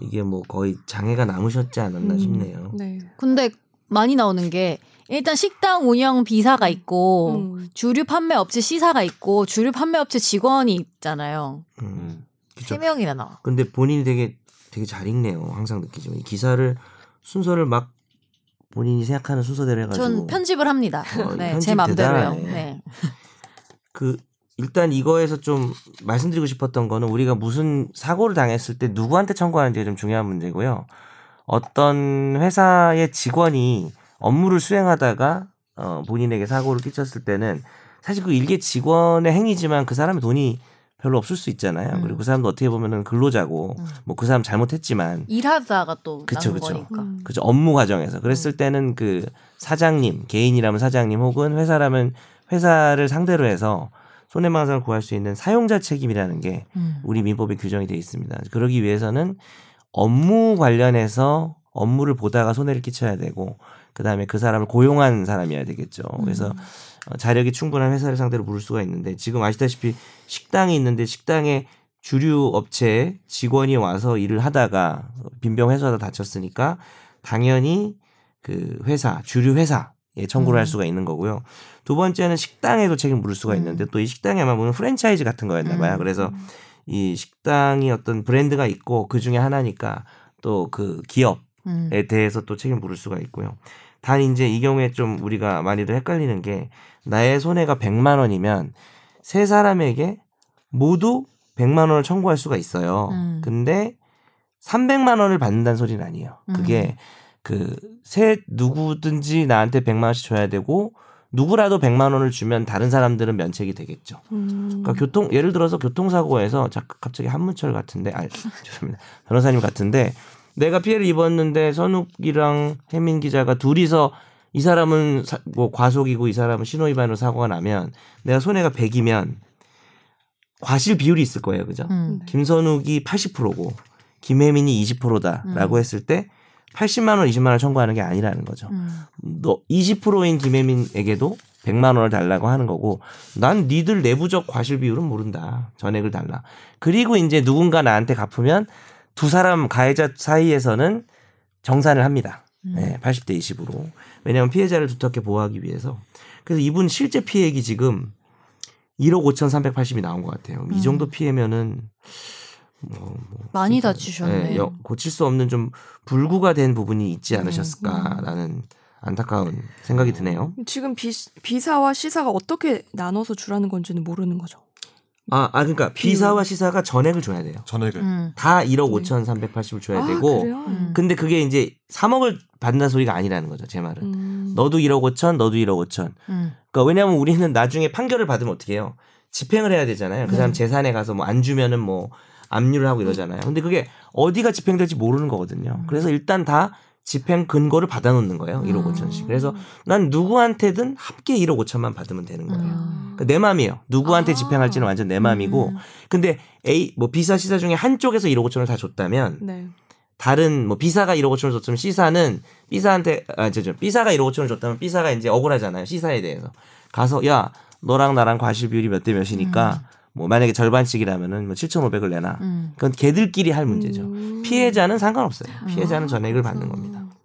이게 뭐 거의 장애가 남으셨지 않았나 음, 싶네요. 네. 근데 많이 나오는 게 일단 식당 운영 비사가 있고 음. 주류 판매 업체 C사가 있고 주류 판매 업체 직원이 있잖아요. 음. 세 명이나 나와. 근데 본인이 되게 되게 잘 읽네요. 항상 느끼지만 이 기사를 순서를 막 본인이 생각하는 순서대로 해가지고 전 편집을 합니다. 어, 네, 편집 제 맘대로요. 네. 그 일단 이거에서 좀 말씀드리고 싶었던 거는 우리가 무슨 사고를 당했을 때 누구한테 청구하는지가 좀 중요한 문제고요. 어떤 회사의 직원이 업무를 수행하다가 어, 본인에게 사고를 끼쳤을 때는 사실 그 일개 직원의 행위지만 그 사람의 돈이 별로 없을 수 있잖아요. 음. 그리고 그 사람도 어떻게 보면은 근로자고 음. 뭐그 사람 잘못했지만 일하다가 또 그쵸, 그쵸. 거니까. 음. 그죠 업무 과정에서 그랬을 때는 그 사장님 개인이라면 사장님 혹은 회사라면 회사를 상대로 해서 손해배상을 구할 수 있는 사용자 책임이라는 게 음. 우리 민법에 규정이 돼 있습니다. 그러기 위해서는 업무 관련해서 업무를 보다가 손해를 끼쳐야 되고 그 다음에 그 사람을 고용한 사람이어야 되겠죠. 그래서 음. 어, 자력이 충분한 회사를 상대로 물을 수가 있는데 지금 아시다시피 식당이 있는데 식당에 주류 업체 직원이 와서 일을 하다가 빈병 회수하다 다쳤으니까 당연히 그 회사 주류 회사에 청구를 할 음. 수가 있는 거고요. 두 번째는 식당에도 책임 물을 수가 있는데 또 이 식당에만 보면 프랜차이즈 같은 거였나 봐요. 음. 그래서 이 식당이 어떤 브랜드가 있고 그 중에 하나니까 또 그 기업에 음. 대해서 또 책임 물을 수가 있고요. 단 이제 이 경우에 좀 우리가 많이들 헷갈리는 게 나의 손해가 100만 원이면 세 사람에게 모두 100만 원을 청구할 수가 있어요. 음. 근데 300만 원을 받는다는 소리는 아니에요. 그게 그 세 누구든지 나한테 100만 원씩 줘야 되고 누구라도 100만 원을 주면 다른 사람들은 면책이 되겠죠. 음. 그러니까 교통 예를 들어서 교통사고에서 자, 갑자기 한문철 같은데 아 죄송합니다 변호사님 같은데 내가 피해를 입었는데 선욱이랑 혜민 기자가 둘이서 이 사람은 사- 뭐 과속이고 이 사람은 신호 위반으로 사고가 나면 내가 손해가 100이면 과실 비율이 있을 거예요, 그죠? 음. 김선욱이 80%고 김혜민이 20%다라고 음. 했을 때 80만 원, 20만 원 청구하는 게 아니라는 거죠. 음. 너 20%인 김혜민에게도 100만 원을 달라고 하는 거고 난 니들 내부적 과실 비율은 모른다. 전액을 달라. 그리고 이제 누군가 나한테 갚으면 두 사람 가해자 사이에서는 정산을 합니다. 음. 네, 80대 20으로. 왜냐하면 피해자를 두텁게 보호하기 위해서. 그래서 이분 실제 피해액이 지금 1억 5,380이 나온 것 같아요. 이 음. 정도 피해면은 뭐, 뭐 많이 다치셨네. 예, 여- 고칠 수 없는 좀 불구가 된 부분이 있지 음, 않으셨을까라는 안타까운 생각이 드네요. 지금 비, 비사와 시사가 어떻게 나눠서 주라는 건지는 모르는 거죠. 아, 아 그러니까 비사와 시사가 전액을 줘야 돼요. 전액을 음. 다 1억 네. 5,380을 줘야 아, 되고 그래요? 음. 근데 그게 이제 3억을 받는다는 소리가 아니라는 거죠. 제 말은. 음. 너도 1억 5천, 너도 1억 5천. 음. 그러니까 왜냐하면 우리는 나중에 판결을 받으면 어떻게 해요? 집행을 해야 되잖아요. 그 네. 사람 재산에 가서 뭐 안 주면은 뭐 압류를 하고 이러잖아요. 근데 그게 어디가 집행될지 모르는 거거든요. 그래서 일단 다 집행 근거를 받아놓는 거예요. 1억 음. 5천씩. 그래서 난 누구한테든 함께 1억 5천만 받으면 되는 거예요. 음. 그러니까 내 맘이에요. 누구한테 아. 집행할지는 완전 내 맘이고. 음. 근데 A 뭐 비사 시사 중에 한쪽에서 1억 5천을 다 줬다면 네. 다른 뭐 B사가 1억 5천을 줬으면 C사는 B사한테 아 저죠 B사가 1억 5천을 줬다면 B사가 이제 억울하잖아요 C사에 대해서 가서 야 너랑 나랑 과실 비율이 몇 대 몇이니까 뭐 만약에 절반씩이라면은 뭐 7,500을 내놔 음. 그건 걔들끼리 할 문제죠 음. 피해자는 상관없어요 피해자는 아, 전액을 받는 그렇구나. 겁니다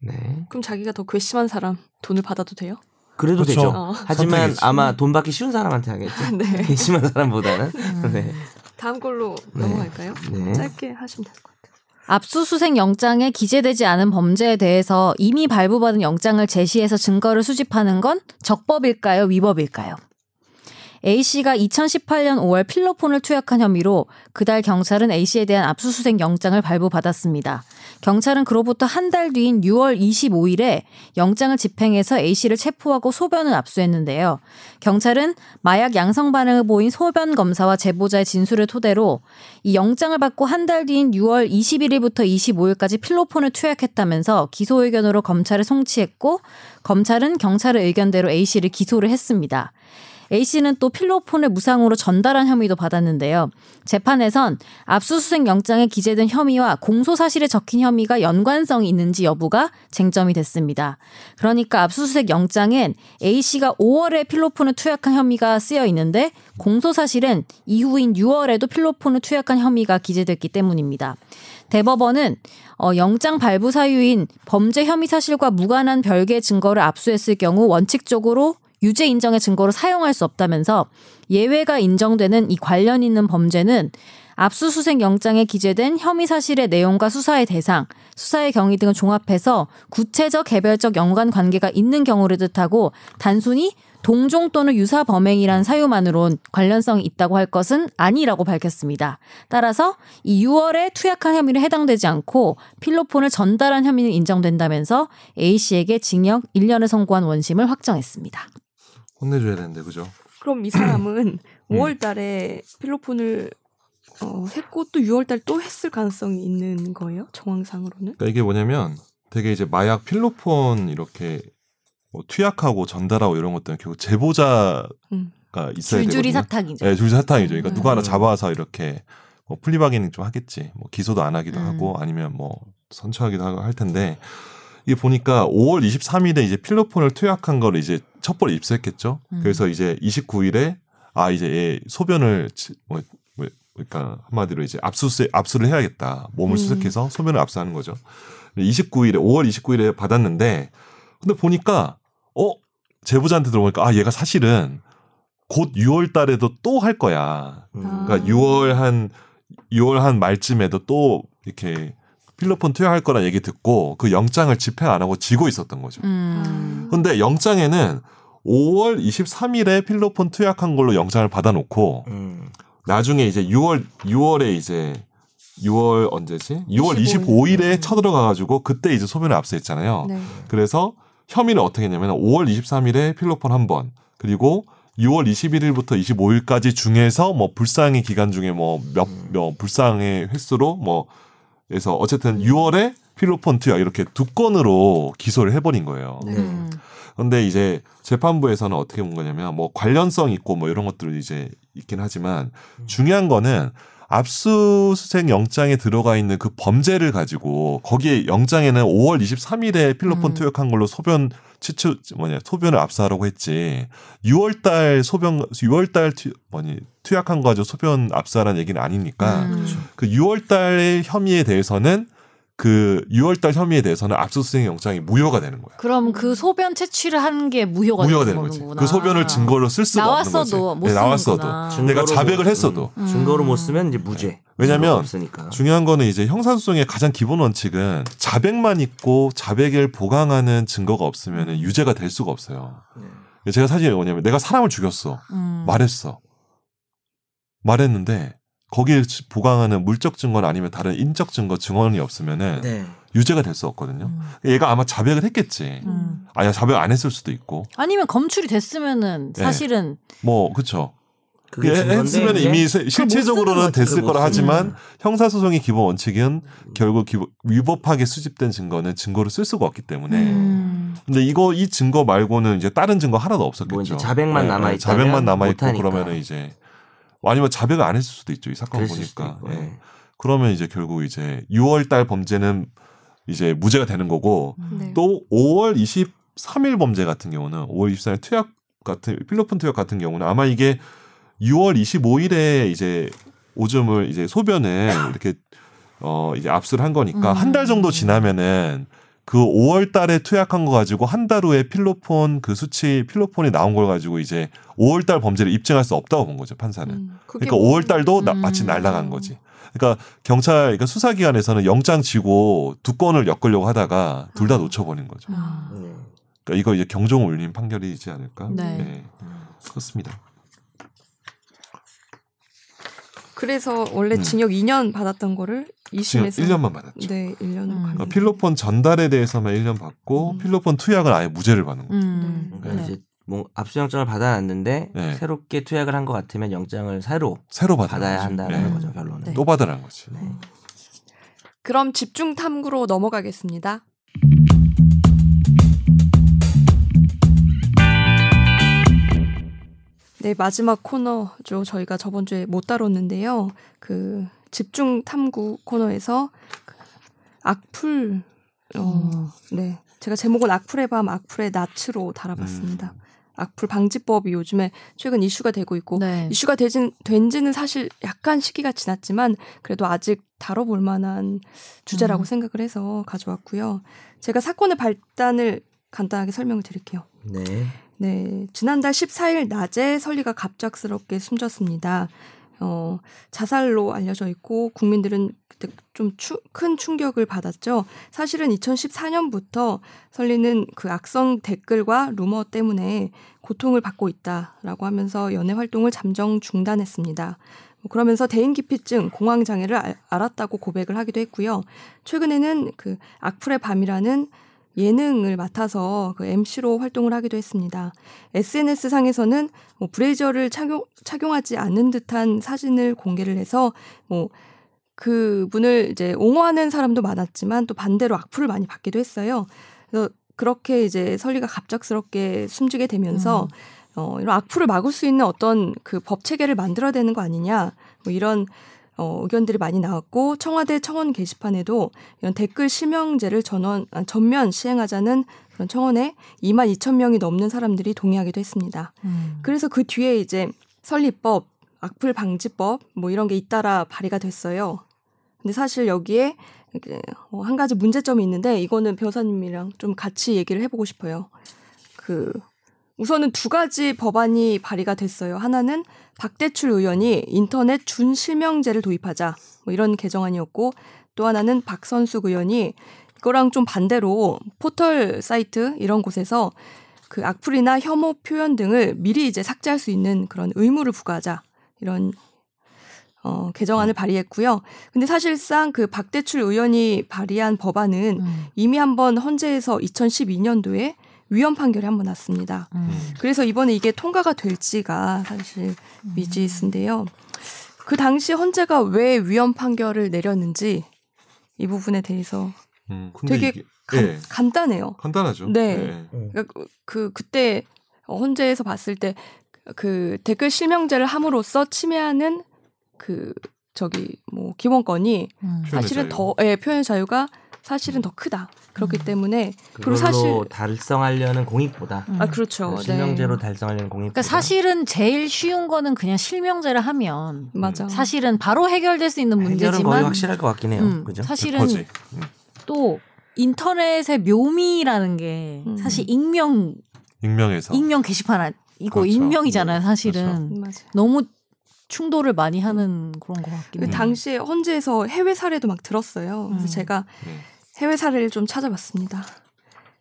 네 그럼 자기가 더 괘씸한 사람 돈을 받아도 돼요? 그래도 그쵸. 되죠. 어. 하지만. 아마 돈 받기 쉬운 사람한테 하겠죠. <laughs> 네. 괘씸한 사람보다는. <laughs> 네. 다음 걸로 네. 넘어갈까요? 네. 짧게 하시면 될 것 같아요. 압수수색 영장에 기재되지 않은 범죄에 대해서 이미 발부받은 영장을 제시해서 증거를 수집하는 건 적법일까요? 위법일까요? A씨가 2018년 5월 필로폰을 투약한 혐의로 그달 경찰은 A씨에 대한 압수수색 영장을 발부받았습니다. 경찰은 그로부터 한 달 뒤인 6월 25일에 영장을 집행해서 A씨를 체포하고 소변을 압수했는데요. 경찰은 마약 양성 반응을 보인 소변 검사와 제보자의 진술을 토대로 이 영장을 받고 한 달 뒤인 6월 21일부터 25일까지 필로폰을 투약했다면서 기소 의견으로 검찰에 송치했고 검찰은 경찰의 의견대로 A씨를 기소를 했습니다. A씨는 또 필로폰을 무상으로 전달한 혐의도 받았는데요. 재판에선 압수수색 영장에 기재된 혐의와 공소 사실에 적힌 혐의가 연관성이 있는지 여부가 쟁점이 됐습니다. 그러니까 압수수색 영장엔 A씨가 5월에 필로폰을 투약한 혐의가 쓰여 있는데 공소 사실은 이후인 6월에도 필로폰을 투약한 혐의가 기재됐기 때문입니다. 대법원은 어, 영장 발부 사유인 범죄 혐의 사실과 무관한 별개의 증거를 압수했을 경우 원칙적으로 유죄 인정의 증거로 사용할 수 없다면서 예외가 인정되는 이 관련 있는 범죄는 압수수색 영장에 기재된 혐의 사실의 내용과 수사의 대상, 수사의 경위 등을 종합해서 구체적 개별적 연관 관계가 있는 경우를 뜻하고 단순히 동종 또는 유사 범행이란 사유만으론 관련성이 있다고 할 것은 아니라고 밝혔습니다. 따라서 이 6월에 투약한 혐의를 해당되지 않고 필로폰을 전달한 혐의는 인정된다면서 A 씨에게 징역 1년을 선고한 원심을 확정했습니다. 혼내줘야 되는데 그죠? 그럼 이 사람은 음. 5월 달에 필로폰을 어, 했고 또 6월 달 또 했을 가능성이 있는 거예요? 정황상으로는? 그러니까 이게 뭐냐면 되게 이제 마약 필로폰 이렇게 뭐 투약하고 전달하고 이런 것들은 결국 제보자가 음. 있어야 줄줄이 되거든요. 사탁이죠. 네, 줄줄이 사탕이죠. 그러니까 음. 누가 하나 잡아서 이렇게 뭐 플리바게닝 좀 하겠지. 뭐 기소도 안 하기도 음. 하고 아니면 뭐 선처하기도 하고 할 텐데 이게 보니까 5월 23일에 이제 필로폰을 투약한 거를 이제 첩보를 입수했겠죠. 음. 그래서 이제 29일에 아 이제 얘 소변을 치- 뭐, 뭐 그러니까 한마디로 이제 압수수 압수를 해야겠다. 몸을 음. 수색해서 소변을 압수하는 거죠. 29일에 5월 29일에 받았는데 근데 보니까 어 제보자한테 들어보니까 아 얘가 사실은 곧 6월 달에도 또 할 거야. 음. 그러니까 6월 한 6월 한 말쯤에도 또 이렇게 필로폰 투여할 거란 얘기 듣고 그 영장을 집행 안 하고 지고 있었던 거죠. 음. 근데 영장에는 5월 23일에 필로폰 투약한 걸로 영장을 받아놓고 음. 나중에 이제 6월 6월에 이제 6월 언제지? 6월 25일. 25일에 쳐들어가가지고 그때 이제 소변을 압수했잖아요. 네. 그래서 혐의를 어떻게 했냐면 5월 23일에 필로폰 한 번, 그리고 6월 21일부터 25일까지 중에서 뭐 불상의 기간 중에 뭐몇몇 불상의 횟수로 뭐 그래서 어쨌든 6월에 필로폰 투약 이렇게 두 건으로 기소를 해버린 거예요. 네. 음. 근데 이제 재판부에서는 어떻게 본 거냐면 뭐 관련성 있고 뭐 이런 것들이 이제 있긴 하지만 중요한 거는 압수수색 영장에 들어가 있는 그 범죄를 가지고 거기에 영장에는 5월 23일에 필로폰 음. 투약한 걸로 소변 치추 뭐냐 소변을 압수하라고 했지. 6월달 소변 6월달 투 뭐니 투약한 거 가지고 소변 압수하라는 얘기는 아니니까. 음. 그 6월달의 혐의에 대해서는 그 6월달 혐의에 대해서는 압수수색 영장이 무효가 되는 거야. 그럼 그 소변 채취를 한 게 무효가, 무효가 되는 거지. 거구나. 그 소변을 증거로 쓸 수가 없는 거지. 나왔어도 못 네, 나왔어도. 내가 자백을 못- 했어도. 음, 증거로 음. 못 쓰면 이제 무죄. 왜냐면 증거가 없으니까. 중요한 거는 이제 형사소송의 가장 기본 원칙은 자백만 있고 자백을 보강하는 증거가 없으면 유죄가 될 수가 없어요. 네. 제가 사실 뭐냐면 내가 사람을 죽였어. 음. 말했어. 말했는데 거기에 보강하는 물적 증거나 아니면 다른 인적 증거 증언이 없으면은 네. 유죄가 될 수 없거든요. 음. 얘가 아마 자백을 했겠지. 음. 아니야 자백 안 했을 수도 있고. 아니면 검출이 됐으면은 네. 사실은 뭐 그쵸. 그게 예, 했으면 이미 세- 실체적으로는. 됐을 거라 못 하지만 쓰는 형사소송의 기본 원칙은 결국 기- 위법하게 수집된 증거는 증거로 쓸 수가 없기 때문에 음. 근데 이거 이 증거 말고는 이제 다른 증거 하나도 없었겠죠. 뭐 자백만 남아 있다면 자백만 남아 있고. 그러면은 이제 아니면 자백을 안 했을 수도 있죠. 이 사건 보니까. 예. 네. 그러면 이제 결국 이제 6월 달 범죄는 이제 무죄가 되는 거고 네. 또 5월 23일 범죄 같은 경우는 5월 24일 투약 같은 필로폰 투약 같은 경우는 아마 이게 6월 25일에 이제 오줌을 이제 소변을 이렇게 어 이제 압수를 한 거니까 음. 한달 정도 지나면은 그 5월 달에 투약한 거 가지고 한 달 후에 필로폰 그 수치 필로폰이 나온 걸 가지고 이제 5월 달 범죄를 입증할 수 없다고 본 거죠 판사는. 음, 그러니까 뭐- 5월 달도 나- 음. 마치 날라간 거지. 그러니까 경찰, 그러니까 수사 기관에서는 영장 지고 두 건을 엮으려고 하다가 둘다 아. 놓쳐 버린 거죠. 아. 네. 그러니까 이거 이제 경종 울린 판결이지 않을까? 네. 그렇습니다. 그래서 원래 음. 징역 2년 받았던 거를 2심에서 1년만 받았죠. 네, 1년으로 음. 그러니까 음. 필로폰 전달에 대해서만 1년 받고 음. 필로폰 투약은 아예 무죄를 받는 거예요. 음. 그러니까 네. 이제 뭐 압수영장을 받아놨는데 네. 새롭게 투약을 한 것 같으면 영장을 새로 새로 받아야 받아야 한다는 네. 거죠 결론은. 네. 또 받으라는 거지. 네. 그럼 집중 탐구로 넘어가겠습니다. 네, 마지막 코너죠. 저희가 저번 주에 못 다뤘는데요. 그 집중 탐구 코너에서 그 악플 어, 음. 네. 제가 제목은 악플의 밤, 악플의 낯으로 달아봤습니다. 음. 악플 방지법이 요즘에 최근 이슈가 되고 있고 네. 이슈가 되진, 된 지는 사실 약간 시기가 지났지만 그래도 아직 다뤄볼 만한 주제라고 음. 생각을 해서 가져왔고요. 제가 사건의 발단을 간단하게 설명을 드릴게요. 네. 네, 지난달 14일 낮에 설리가 갑작스럽게 숨졌습니다. 어, 자살로 알려져 있고 국민들은 그때 좀 큰 충격을 받았죠. 사실은 2014년부터 설리는 그 악성 댓글과 루머 때문에 고통을 받고 있다라고 하면서 연애 활동을 잠정 중단했습니다. 뭐 그러면서 대인기피증, 공황장애를 알- 알았다고 고백을 하기도 했고요. 최근에는 그 악플의 밤이라는 예능을 맡아서 그 MC로 활동을 하기도 했습니다. SNS 상에서는 뭐 브레이저를 착용, 착용하지 않는 듯한 사진을 공개를 해서 뭐 그분을 이제 옹호하는 사람도 많았지만 또 반대로 악플을 많이 받기도 했어요. 그래서 그렇게 이제 설리가 갑작스럽게 숨지게 되면서 어, 이런 악플을 막을 수 있는 어떤 그 법 체계를 만들어야 되는 거 아니냐 뭐 이런 어, 의견들이 많이 나왔고 청와대 청원 게시판에도 이런 댓글 실명제를 전원 아, 전면 시행하자는 그런 청원에 2만 2천 명이 넘는 사람들이 동의하기도 했습니다. 음. 그래서 그 뒤에 이제 설립법, 악플 방지법 뭐 이런 게 잇따라 발의가 됐어요. 근데 사실 여기에 어, 한 가지 문제점이 있는데 이거는 변호사님이랑 좀 같이 얘기를 해보고 싶어요. 그 우선은 두 가지 법안이 발의가 됐어요. 하나는 박대출 의원이 인터넷 준실명제를 도입하자 뭐 이런 개정안이었고 또 하나는 박선숙 의원이 이거랑 좀 반대로 포털 사이트 이런 곳에서 그 악플이나 혐오 표현 등을 미리 이제 삭제할 수 있는 그런 의무를 부과하자 이런 어, 개정안을 발의했고요. 근데 사실상 그 박대출 의원이 발의한 법안은 음. 이미 한번 헌재에서 2012년도에 위헌 판결이 한 번 났습니다. 음. 그래서 이번에 이게 통과가 될지가 사실 미지수인데요. 그 당시 헌재가 왜 위헌 판결을 내렸는지 이 부분에 대해서 음, 되게 이게, 간, 예, 간단해요. 간단하죠. 네. 예. 그러니까 그- 그 그때 헌재에서 봤을 때 그 댓글 실명제를 함으로써 침해하는 그 저기 뭐 기본권이 음. 표현의 사실은. 더 예, 표현 자유가 사실은 더 크다. 그렇기 음. 때문에 그걸로 그리고 사실 달성하려는 공익보다 음. 아 그렇죠. 실명제로 네. 달성하려는 공익보다 그러니까 사실은 제일 쉬운 거는 그냥 실명제를 하면 맞아. 사실은 바로 해결될 수 있는 해결은 거의 문제지만 확실할 것 같긴 해요. 음, 그죠? 사실은 거지. 또 인터넷의 묘미라는 게 음. 사실 익명 익명에서 익명 게시판 아- 이거 그렇죠. 익명이잖아요. 음, 사실은 맞아. 너무 충돌을 많이 하는 그런 것 같긴 그 해요. 당시에 헌재에서 해외 사례도 막 들었어요. 그래서 음. 제가 네. 해외 사례를 좀 찾아봤습니다.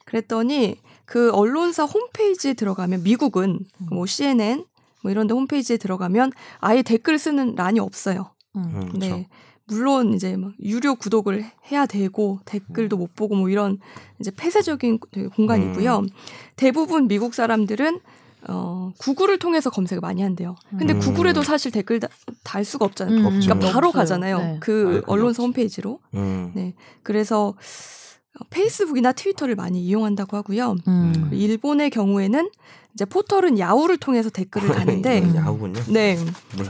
그랬더니 그 언론사 홈페이지에 들어가면 미국은 음. 뭐 CNN 뭐 이런 데 홈페이지에 들어가면 아예 댓글 쓰는 란이 없어요. 음. 음, 그렇죠. 네. 물론 이제 막 유료 구독을 해야 되고 댓글도 못 보고 뭐 이런 이제 폐쇄적인 공간이고요. 음. 대부분 미국 사람들은 어 구글을 통해서 검색을 많이 한대요. 근데 음. 구글에도 사실 댓글 다- 달 수가 없잖아요. 음. 그러니까 바로 없어요. 가잖아요. 네. 그 그게 언론사. 홈페이지로. 음. 네. 그래서 페이스북이나 트위터를 많이 이용한다고 하고요. 음. 일본의 경우에는 이제 포털은 야후를 통해서 댓글을 다는데 음. 야후군요. 네.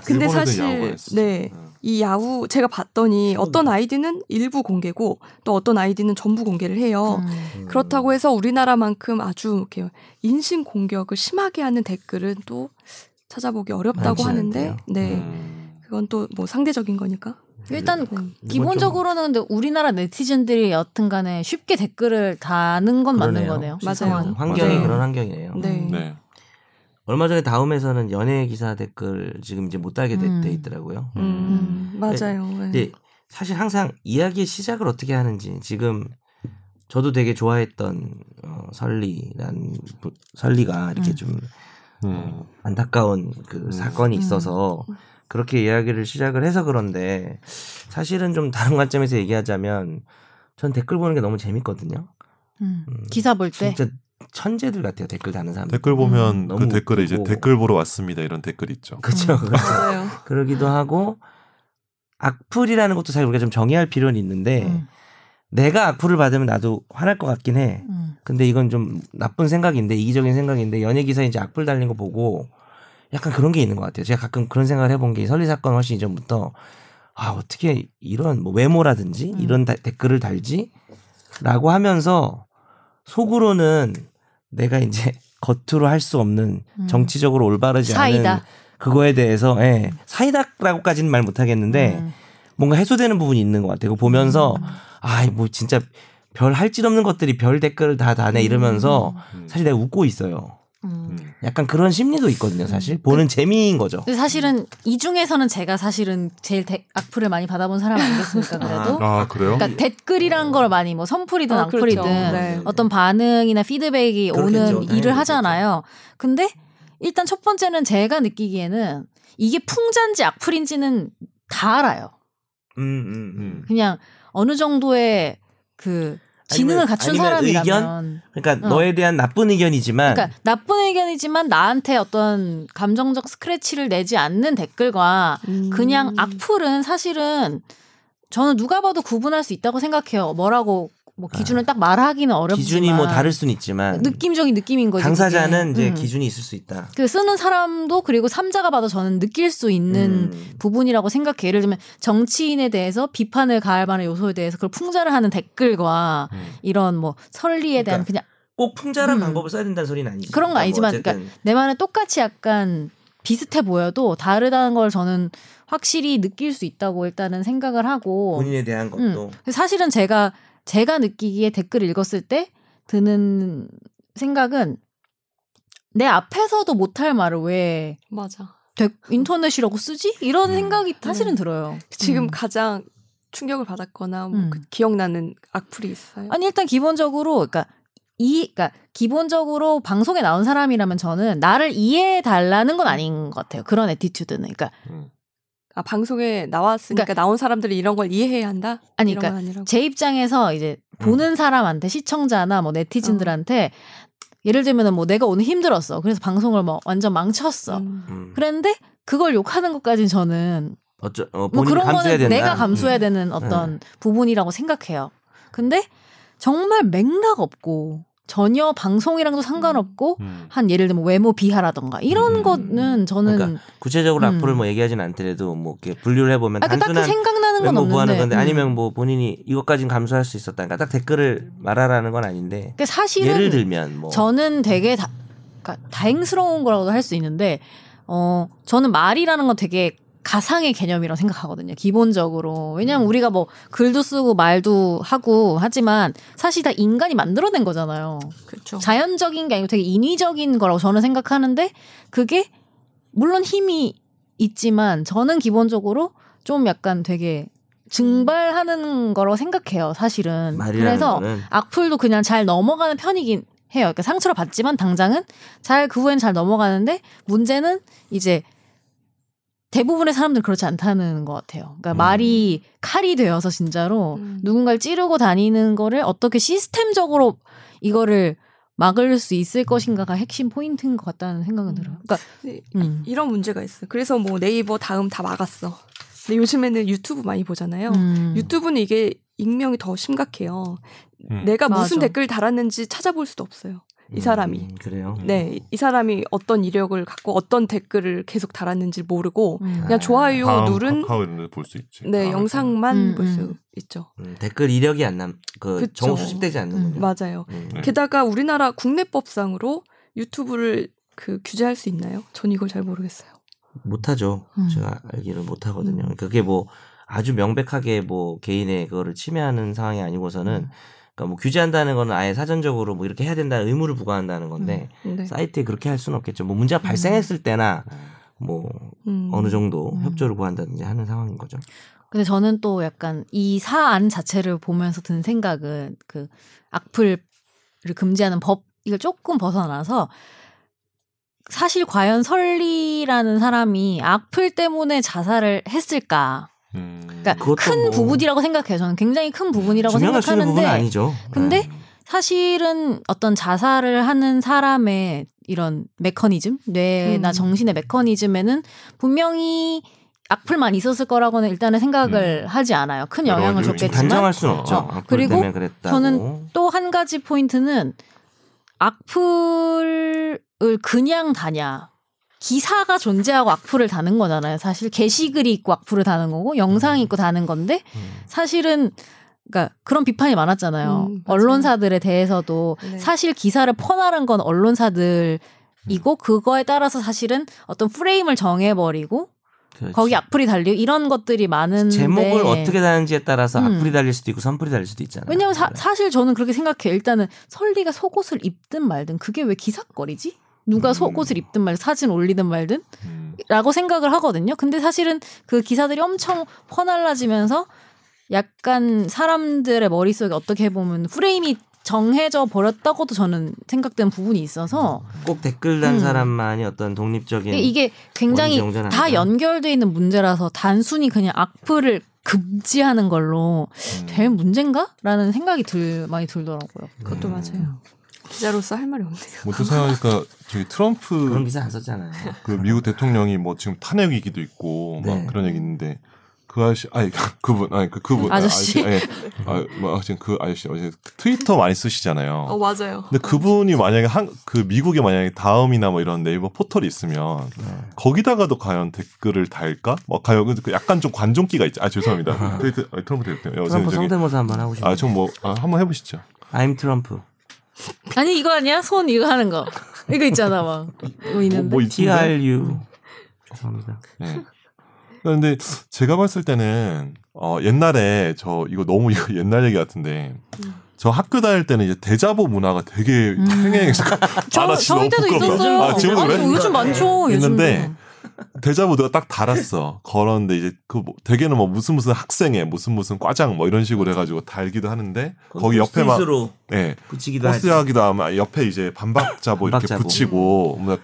근데 사실. 네. 어. 이 야후 제가 봤더니 어떤 아이디는 일부 공개고 또 어떤 아이디는 전부 공개를 해요. 음. 음. 그렇다고 해서 우리나라만큼 아주 이렇게 인신 공격을 심하게 하는 댓글은 또 찾아보기 어렵다고 하는데 않대요. 네. 음. 그건 또 뭐 상대적인 거니까. 일단 음. 이건 기본적으로는 근데 우리나라 네티즌들이 여튼간에 쉽게 댓글을 다는 건 맞는 그러네요. 거네요. 맞아요. 환경이 맞아요. 그런 환경이네요. 네. 네. 얼마 전에 다음에서는 연예 기사 댓글 지금 이제 못 달게 돼, 음. 돼 있더라고요. 음, 맞아요. 네. 근데 사실 항상 이야기의 시작을 어떻게 하는지 지금 저도 되게 좋아했던 어, 설리란 부- 설리가 이렇게 음. 좀 음. 어, 안타까운 그 사건이 음. 있어서 그렇게 이야기를 시작을 해서 그런데 사실은 좀 다른 관점에서 얘기하자면 전 댓글 보는 게 너무 재밌거든요. 음. 음. 기사 볼 때. 진짜 천재들 같아요. 댓글 다는 사람. 댓글 보면 음, 그 댓글에 이제 웃기고. 댓글 보러 왔습니다 이런 댓글 있죠. 그렇죠. 음. <laughs> 그러기도 하고 악플이라는 것도 사실 우리가 좀 정의할 필요는 있는데 음. 내가 악플을 받으면 나도 화날 것 같긴 해. 음. 근데 이건 좀 나쁜 생각인데 이기적인 생각인데 연예 기사에 이제 악플 달린 거 보고 약간 그런 게 있는 것 같아요. 제가 가끔 그런 생각을 해본 게 설리 사건 훨씬 이전부터 아 어떻게 이런 뭐 외모라든지 음. 이런 다- 댓글을 달지라고 하면서 속으로는 내가 이제 <laughs> 겉으로 할 수 없는 음. 정치적으로 올바르지 사이다. 않은 그거에 대해서 예, 사이다라고까지는 말 못하겠는데 음. 뭔가 해소되는 부분이 있는 것 같아요. 그거 보면서 아이 뭐 진짜 별할짓 없는 것들이 별 댓글을 다 다네 이러면서 음. 사실 내가 웃고 있어요. 음. 음. 약간 그런 심리도 있거든요. 사실 보는 재미인 거죠. 근데 사실은 이 중에서는 제가 사실은 제일 대- 악플을 많이 받아본 사람 아니겠습니까? 그래도. 아 그래요? 그러니까 댓글이란 걸 많이 뭐 선풀이든 아, 악플이든 그렇죠. 네. 어떤 반응이나 피드백이 그렇겠죠. 오는 당연히 일을 그렇겠죠. 하잖아요. 근데 일단 첫 번째는 제가 느끼기에는 이게 풍자인지 악플인지는 다 알아요. 음, 음, 음. 음. 그냥 어느 정도의 그 지능을 갖춘 사람이라면 그러니까 어. 너에 대한 나쁜 의견이지만 그러니까 나쁜 의견이지만 나한테 어떤 감정적 스크래치를 내지 않는 댓글과 음. 그냥 악플은 사실은 저는 누가 봐도 구분할 수 있다고 생각해요. 뭐라고 뭐 기준을 딱 말하기는 어렵지만 아. 기준이 뭐 다를 수는 있지만 느낌적인 느낌인 거지. 당사자는 그게. 이제 음. 기준이 있을 수 있다. 그 쓰는 사람도 그리고 삼자가 봐도 저는 느낄 수 있는 음. 부분이라고 생각해요. 예를 들면 정치인에 대해서 비판을 가할 만한 요소에 대해서 그걸 풍자를 하는 댓글과 음. 이런 뭐 설리에 대한 그러니까 그냥 꼭 풍자란 음. 방법을 써야 된다는 소리는 아니지. 그런 거뭐 아니지만 어쨌든 내 말은 똑같이 약간 비슷해 보여도 다르다는 걸 저는 확실히 느낄 수 있다고 일단은 생각을 하고 본인에 대한 것도 음. 사실은 제가 제가 느끼기에 댓글 읽었을 때 드는 생각은 내 앞에서도 못할 말을 왜 맞아. 데- 인터넷이라고 쓰지? 이런 음. 생각이 사실은 음. 들어요. 지금 음. 가장 충격을 받았거나 뭐 음. 그 기억나는 악플이 있어요. 아니 일단 기본적으로 그러니까 이 그러니까 기본적으로 방송에 나온 사람이라면 저는 나를 이해해 달라는 건 아닌 것 같아요. 그런 애티튜드는. 그러니까 음. 아 방송에 나왔으니까 그러니까- 나온 사람들이 이런 걸 이해해야 한다. 아니, 그러니까. 제 입장에서 이제 음. 보는 사람한테 시청자나 뭐 네티즌들한테 예를 들면은 뭐 내가 오늘 힘들었어. 그래서 방송을 뭐 완전 망쳤어. 음. 음. 그랬는데 그걸 욕하는 것까지는 저는 어쩌 어, 뭐 그런 감수해야 거는 된다. 내가 감수해야 음. 되는 어떤 부분이라고 생각해요. 근데 정말 맥락 없고 전혀 방송이랑도 상관없고 음. 한 예를 들면 외모 비하라던가 이런 음. 거는 저는 그러니까 구체적으로 음. 악플을 뭐 얘기하진 않더라도 뭐 이렇게 분류를 해보면 아, 그 딱히 단순한 생각나는 건 없는데 건데 음. 아니면 뭐 본인이 이것까진 감수할 수 있었다. 그러니까 딱 댓글을 말하라는 건 아닌데 그러니까 사실은 예를 들면 뭐 저는 되게 다, 그러니까 다행스러운 거라고도 할 수 있는데 어 저는 말이라는 건 되게 가상의 개념이라고 생각하거든요. 기본적으로. 왜냐하면 우리가 뭐 글도 쓰고 말도 하고 하지만 사실 다 인간이 만들어낸 거잖아요. 그렇죠. 자연적인 게 아니고 되게 인위적인 거라고 저는 생각하는데 그게 물론 힘이 있지만 저는 기본적으로 좀 약간 되게 증발하는 거라고 생각해요. 사실은. 그래서 거는 악플도 그냥 잘 넘어가는 편이긴 해요. 그러니까 상처를 받지만 당장은 잘 그 후엔 잘 넘어가는데 문제는 이제 대부분의 사람들 그렇지 않다는 것 같아요. 그러니까 음. 말이 칼이 되어서 진짜로 음. 누군가를 찌르고 다니는 거를 어떻게 시스템적으로 이거를 막을 수 있을 것인가가 핵심 포인트인 것 같다는 생각은 들어요. 그러니까 근데 음. 이런 문제가 있어요. 그래서 뭐 네이버 다음 다 막았어. 근데 요즘에는 유튜브 많이 보잖아요. 음. 유튜브는 이게 익명이 더 심각해요. 음. 내가 무슨 맞아. 댓글 달았는지 찾아볼 수도 없어요. 이 사람이. 음, 그래요. 네, 이 사람이 어떤 이력을 갖고 어떤 댓글을 계속 달았는지 모르고 음. 그냥 좋아요 다음 누른 카카오 이런 데볼수 있지. 네 아, 영상만 음, 볼수 음. 있죠. 음, 댓글 이력이 안 남, 그 그쵸. 정보 수집되지 않는군요. 음, 맞아요. 음. 네. 게다가 우리나라 국내법상으로 유튜브를 그 규제할 수 있나요? 전 이걸 잘 모르겠어요. 못하죠. 음. 제가 알기는 못하거든요. 음. 그게 뭐 아주 명백하게 뭐 개인의 그거를 침해하는 상황이 아니고서는 음. 그러니까 뭐 규제한다는 거는 아예 사전적으로 뭐 이렇게 해야 된다는 의무를 부과한다는 건데 네. 사이트에 그렇게 할 수는 없겠죠. 뭐 문제가 발생했을 때나 뭐 음. 어느 정도 음. 협조를 구한다든지 하는 상황인 거죠. 근데 저는 또 약간 이 사안 자체를 보면서 든 생각은 그 악플을 금지하는 법 이걸 조금 벗어나서 사실 과연 설리라는 사람이 악플 때문에 자살을 했을까? 음. 그러니까 큰 뭐 부분이라고 생각해요. 저는 굉장히 큰 부분이라고 수 생각하는데 아니죠. 근데 네. 사실은 어떤 자살을 하는 사람의 이런 메커니즘, 뇌나 음. 정신의 메커니즘에는 분명히 악플만 있었을 거라고는 일단은 생각을 하지 않아요. 큰 영향을 줬겠지만 단정할 수는 없죠. 어, 그리고. 저는 또 한 가지 포인트는 악플을 그냥 다냐. 기사가 존재하고 악플을 다는 거잖아요. 사실 게시글이 있고 악플을 다는 거고 영상이 있고 다는 건데 음. 사실은 그러니까 그런 비판이 많았잖아요. 음. 언론사들에 대해서도 네. 사실 기사를 퍼나른 건 언론사들이고 그거에 따라서 사실은 어떤 프레임을 정해버리고 그렇지. 거기 악플이 달리고 이런 것들이 많은데 제목을 어떻게 다는지에 따라서 음. 악플이 달릴 수도 있고 선플이 달릴 수도 있잖아요. 왜냐면 사, 네. 사실 저는 그렇게 생각해요. 일단은 설리가 속옷을 입든 말든 그게 왜 기사거리지? 누가 음. 속옷을 입든 말든 사진 올리든 말든 음. 라고 생각을 하거든요. 근데 사실은 그 기사들이 엄청 퍼날라지면서 약간 사람들의 머릿속에 어떻게 보면 프레임이 정해져 버렸다고도 저는 생각되는 부분이 있어서 꼭 댓글 단 음. 사람만이 어떤 독립적인 이게 굉장히 다. 연결돼 있는 문제라서 단순히 그냥 악플을 금지하는 걸로 음. 될 문제인가라는 생각이 들 많이 들더라고요. 그것도 음. 맞아요. 기자로서 할 말이 없네요. 뭐또 생각하니까 저기 그런 트럼프 기사 안 썼잖아요. 그 미국 대통령이 뭐 지금 탄핵 위기도 있고 막 네. 그런 얘기 있는데 그 아저씨 아니 <laughs> 그분 아니 그 그분 아저씨? 아니, 아뭐 지금 그 아저씨 어제 트위터 많이 쓰시잖아요. 어 맞아요. 근데 그분이 만약에 한 그 미국에 만약에 다음이나 뭐 이런 네이버 포털이 있으면 네. 거기다가도 과연 댓글을 달까? 뭐 과연 그 약간 좀 관종기가 있지. 아 죄송합니다. <laughs> 트위터 아니, 트럼프 대통령. 트럼프 성대모사 한번 하고 싶어요. 아, 좀 뭐, 아, 한번 해보시죠. I'm 트럼프. 아니 이거 아니야? 손 이거 하는 거. 이거 있잖아 막. 뭐 있는데. 뭐, 뭐? TRU. 죄송합니다. 네. 근데 제가 봤을 때는 어 옛날에 저 이거 너무 이거 <laughs> 옛날 얘기 같은데 저 학교 다닐 때는 이제 대자보 문화가 되게 음. 행행해서 저, 아, 나 진짜 저희 때도. 있었어요. 아, 지금도 아니, 그래? 요즘 많죠. 있는데 요즘도. 대자보 누가 딱 달았어. 걸었는데 이제 그 뭐, 대개는 뭐 무슨 무슨 학생회 무슨 무슨 과장 뭐 이런 식으로 해가지고 달기도 하는데 거기 옆에 막로 예. 붙이기도. 포스하기도 하면 옆에 이제 반박자보 이렇게 반박자보. 붙이고 뭐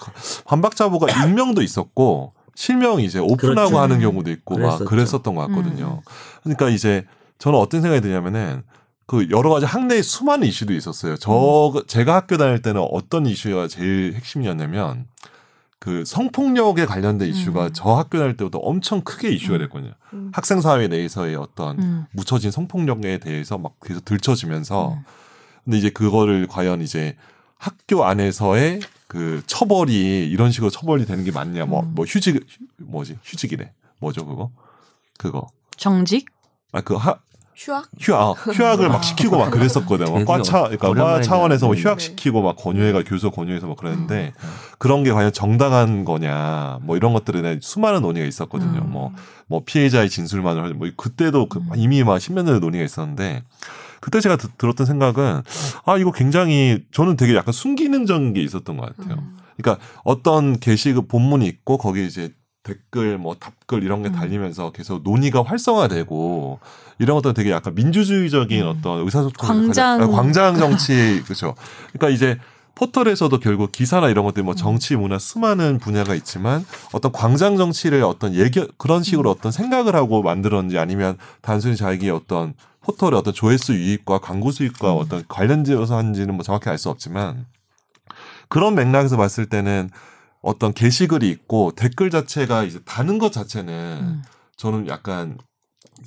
반박자보가 <coughs> 익명도 있었고 실명 이제 오픈하고 그렇죠. 하는 경우도 있고 그랬었죠. 막 그랬었던 것 같거든요. 그러니까 이제 저는 어떤 생각이 드냐면은 그 여러 가지 학내에 수많은 이슈도 있었어요. 저 제가 학교 다닐 때는 어떤 이슈가 제일 핵심이었냐면 그 성폭력에 관련된 이슈가 음. 저 학교 다닐 때부터 엄청 크게 이슈가 됐거든요. 음. 학생 사회 내에서의 어떤 음. 묻혀진 성폭력에 대해서 막 계속 들춰지면서 음. 근데 이제 그거를 과연 이제 학교 안에서의 그 처벌이 이런 식으로 처벌이 되는 게 맞냐 뭐 음. 뭐 휴직 뭐지 휴직이래 뭐죠 그거 그거 정직? 아그하 휴학? 휴학 휴학을 막 시키고 막 그랬었거든요. 뭐 되게 과차 그러니까 과 차원에서 뭐 휴학 시키고 막 권유회가 교수 권유해서 뭐 그랬는데 음. 그런 게 과연 정당한 거냐 뭐 이런 것들에 대한 수많은 논의가 있었거든요. 음. 뭐 뭐 피해자의 진술만을 뭐 그때도 그 음. 이미 막 십몇 년의 논의가 있었는데 그때 제가 드- 들었던 생각은 아 이거 굉장히 저는 되게 약간 순기능적인 게 있었던 것 같아요. 음. 그러니까 어떤 게시글 본문이 있고 거기 이제 댓글 뭐 답글 이런 게 음. 달리면서 계속 논의가 활성화되고 이런 것들은 되게 약간 민주주의적인 음. 어떤 의사소통 광장. 광장 정치 <laughs> 그렇죠. 그러니까 이제 포털에서도 결국 기사나 이런 것들 뭐 정치 문화 수많은 분야가 있지만 어떤 광장 정치를 어떤 얘기 그런 식으로 어떤 생각을 하고 만들었는지 아니면 단순히 자기의 어떤 포털의 어떤 조회수 유입과 광고 수익과 음. 어떤 관련지어서 한지는 뭐 정확히 알 수 없지만 그런 맥락에서 봤을 때는 어떤 게시글이 있고 댓글 자체가 이제 다는 것 자체는 음. 저는 약간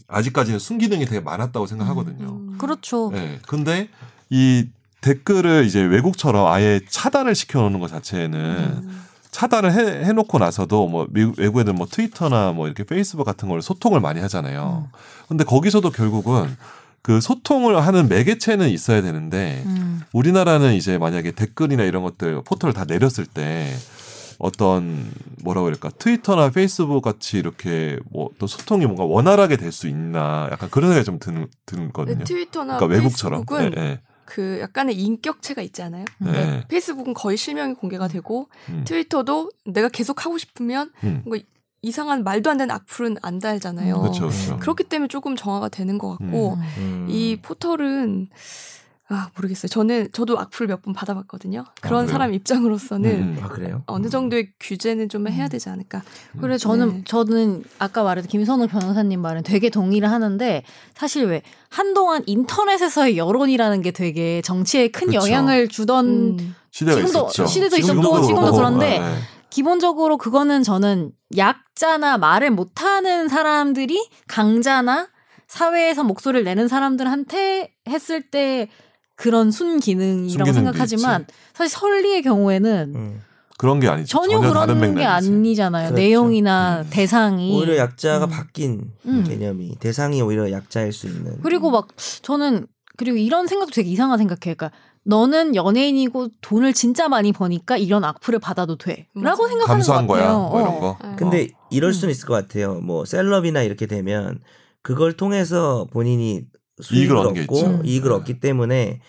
아직까지는 순기능이 되게 많았다고 생각하거든요. 음. 그렇죠. 네. 근데 이 댓글을 이제 외국처럼 아예 차단을 시켜놓는 것 자체는 음. 차단을 해, 해놓고 나서도 뭐 미국 외국 애들 뭐 트위터나 뭐 이렇게 페이스북 같은 걸로 소통을 많이 하잖아요. 근데 거기서도 결국은 그 소통을 하는 매개체는 있어야 되는데 음. 우리나라는 이제 만약에 댓글이나 이런 것들 포털을 다 내렸을 때 어떤 뭐라고 할까 트위터나 페이스북 같이 이렇게 뭐 또 소통이 뭔가 원활하게 될 수 있나 약간 그런 생각이 좀 드는 드거든요. 네, 트위터나 그러니까 외국처럼. 페이스북은 예, 예. 그 약간의 인격체가 있지 않아요? 음. 예. 페이스북은 거의 실명이 공개가 되고 음. 트위터도 내가 계속 하고 싶으면 음. 뭐 이상한 말도 안 되는 악플은 안 달잖아요. 그렇죠, 그렇죠. 그렇기 때문에 조금 정화가 되는 것 같고 음. 음. 이 포털은 아 모르겠어요. 저는 저도 악플 몇 번 받아봤거든요. 그런 그래요? 사람 입장으로서는 음. 아 그래요? 어느 정도의 규제는 좀 해야 음. 되지 않을까. 그래 저는 네. 저는 아까 말했던 김선우 변호사님 말은 되게 동의를 하는데 사실 왜 한동안 인터넷에서의 여론이라는 게 되게 정치에 큰 그쵸. 영향을 주던 음. 시대가 지금도- 있었죠. 시대도 지금도 있었고 지금도. 그런데 예, 예. 기본적으로 그거는 저는 약자나 말을 못하는 사람들이 강자나 사회에서 목소리를 내는 사람들한테 했을 때 그런 순기능이라고 생각하지만 사실 설리의 경우에는 음. 그런 게 아니죠. 전혀, 다른 그런 게. 아니잖아요. 그렇죠. 내용이나 음. 대상이 오히려 약자가 음. 바뀐 음. 개념이 대상이 오히려 약자일 수 있는. 그리고 막 저는 그리고 이런 생각도 되게 이상한 생각해. 그러니까 너는 연예인이고 돈을 진짜 많이 버니까 이런 악플을 받아도 돼라고. 생각하는 감수한 것 거야. 같아요. 뭐 이런 어. 거. 네. 근데 이럴 음. 수는 있을 것 같아요. 뭐 셀럽이나 이렇게 되면 그걸 통해서 본인이 수익을 얻고. 이익을 네. 얻기 때문에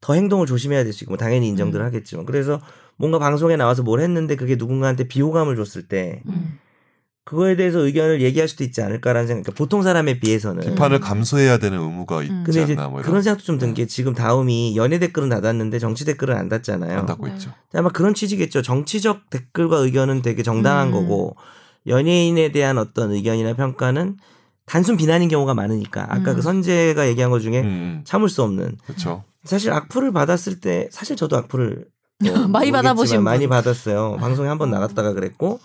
더 행동을 조심해야 될 수 있고 뭐 당연히 인정들 음. 하겠지만 그래서 뭔가 방송에 나와서 뭘 했는데 그게 누군가한테 비호감을 줬을 때 음. 그거에 대해서 의견을 얘기할 수도 있지 않을까라는 생각. 그러니까 보통 사람에 비해서는 비판을 감수해야 되는 의무가 있지 음. 근데 이제 않나 뭐 이런 그런 생각도 좀 든 게 지금 다음이 연예 댓글은 닫았는데 정치 댓글은 안 닫잖아요. 안 닫고 네. 있죠. 아마 그런 취지겠죠. 정치적 댓글과 의견은 되게 정당한 음. 거고 연예인에 대한 어떤 의견이나 평가는 단순 비난인 경우가 많으니까 아까 음. 그 선재가 얘기한 것 중에 음, 음. 참을 수 없는 그렇죠. 사실 악플을 받았을 때 사실 저도 악플을 뭐 <laughs> 많이 받아보신 많이 분. 받았어요. 방송에 한 번 나갔다가 그랬고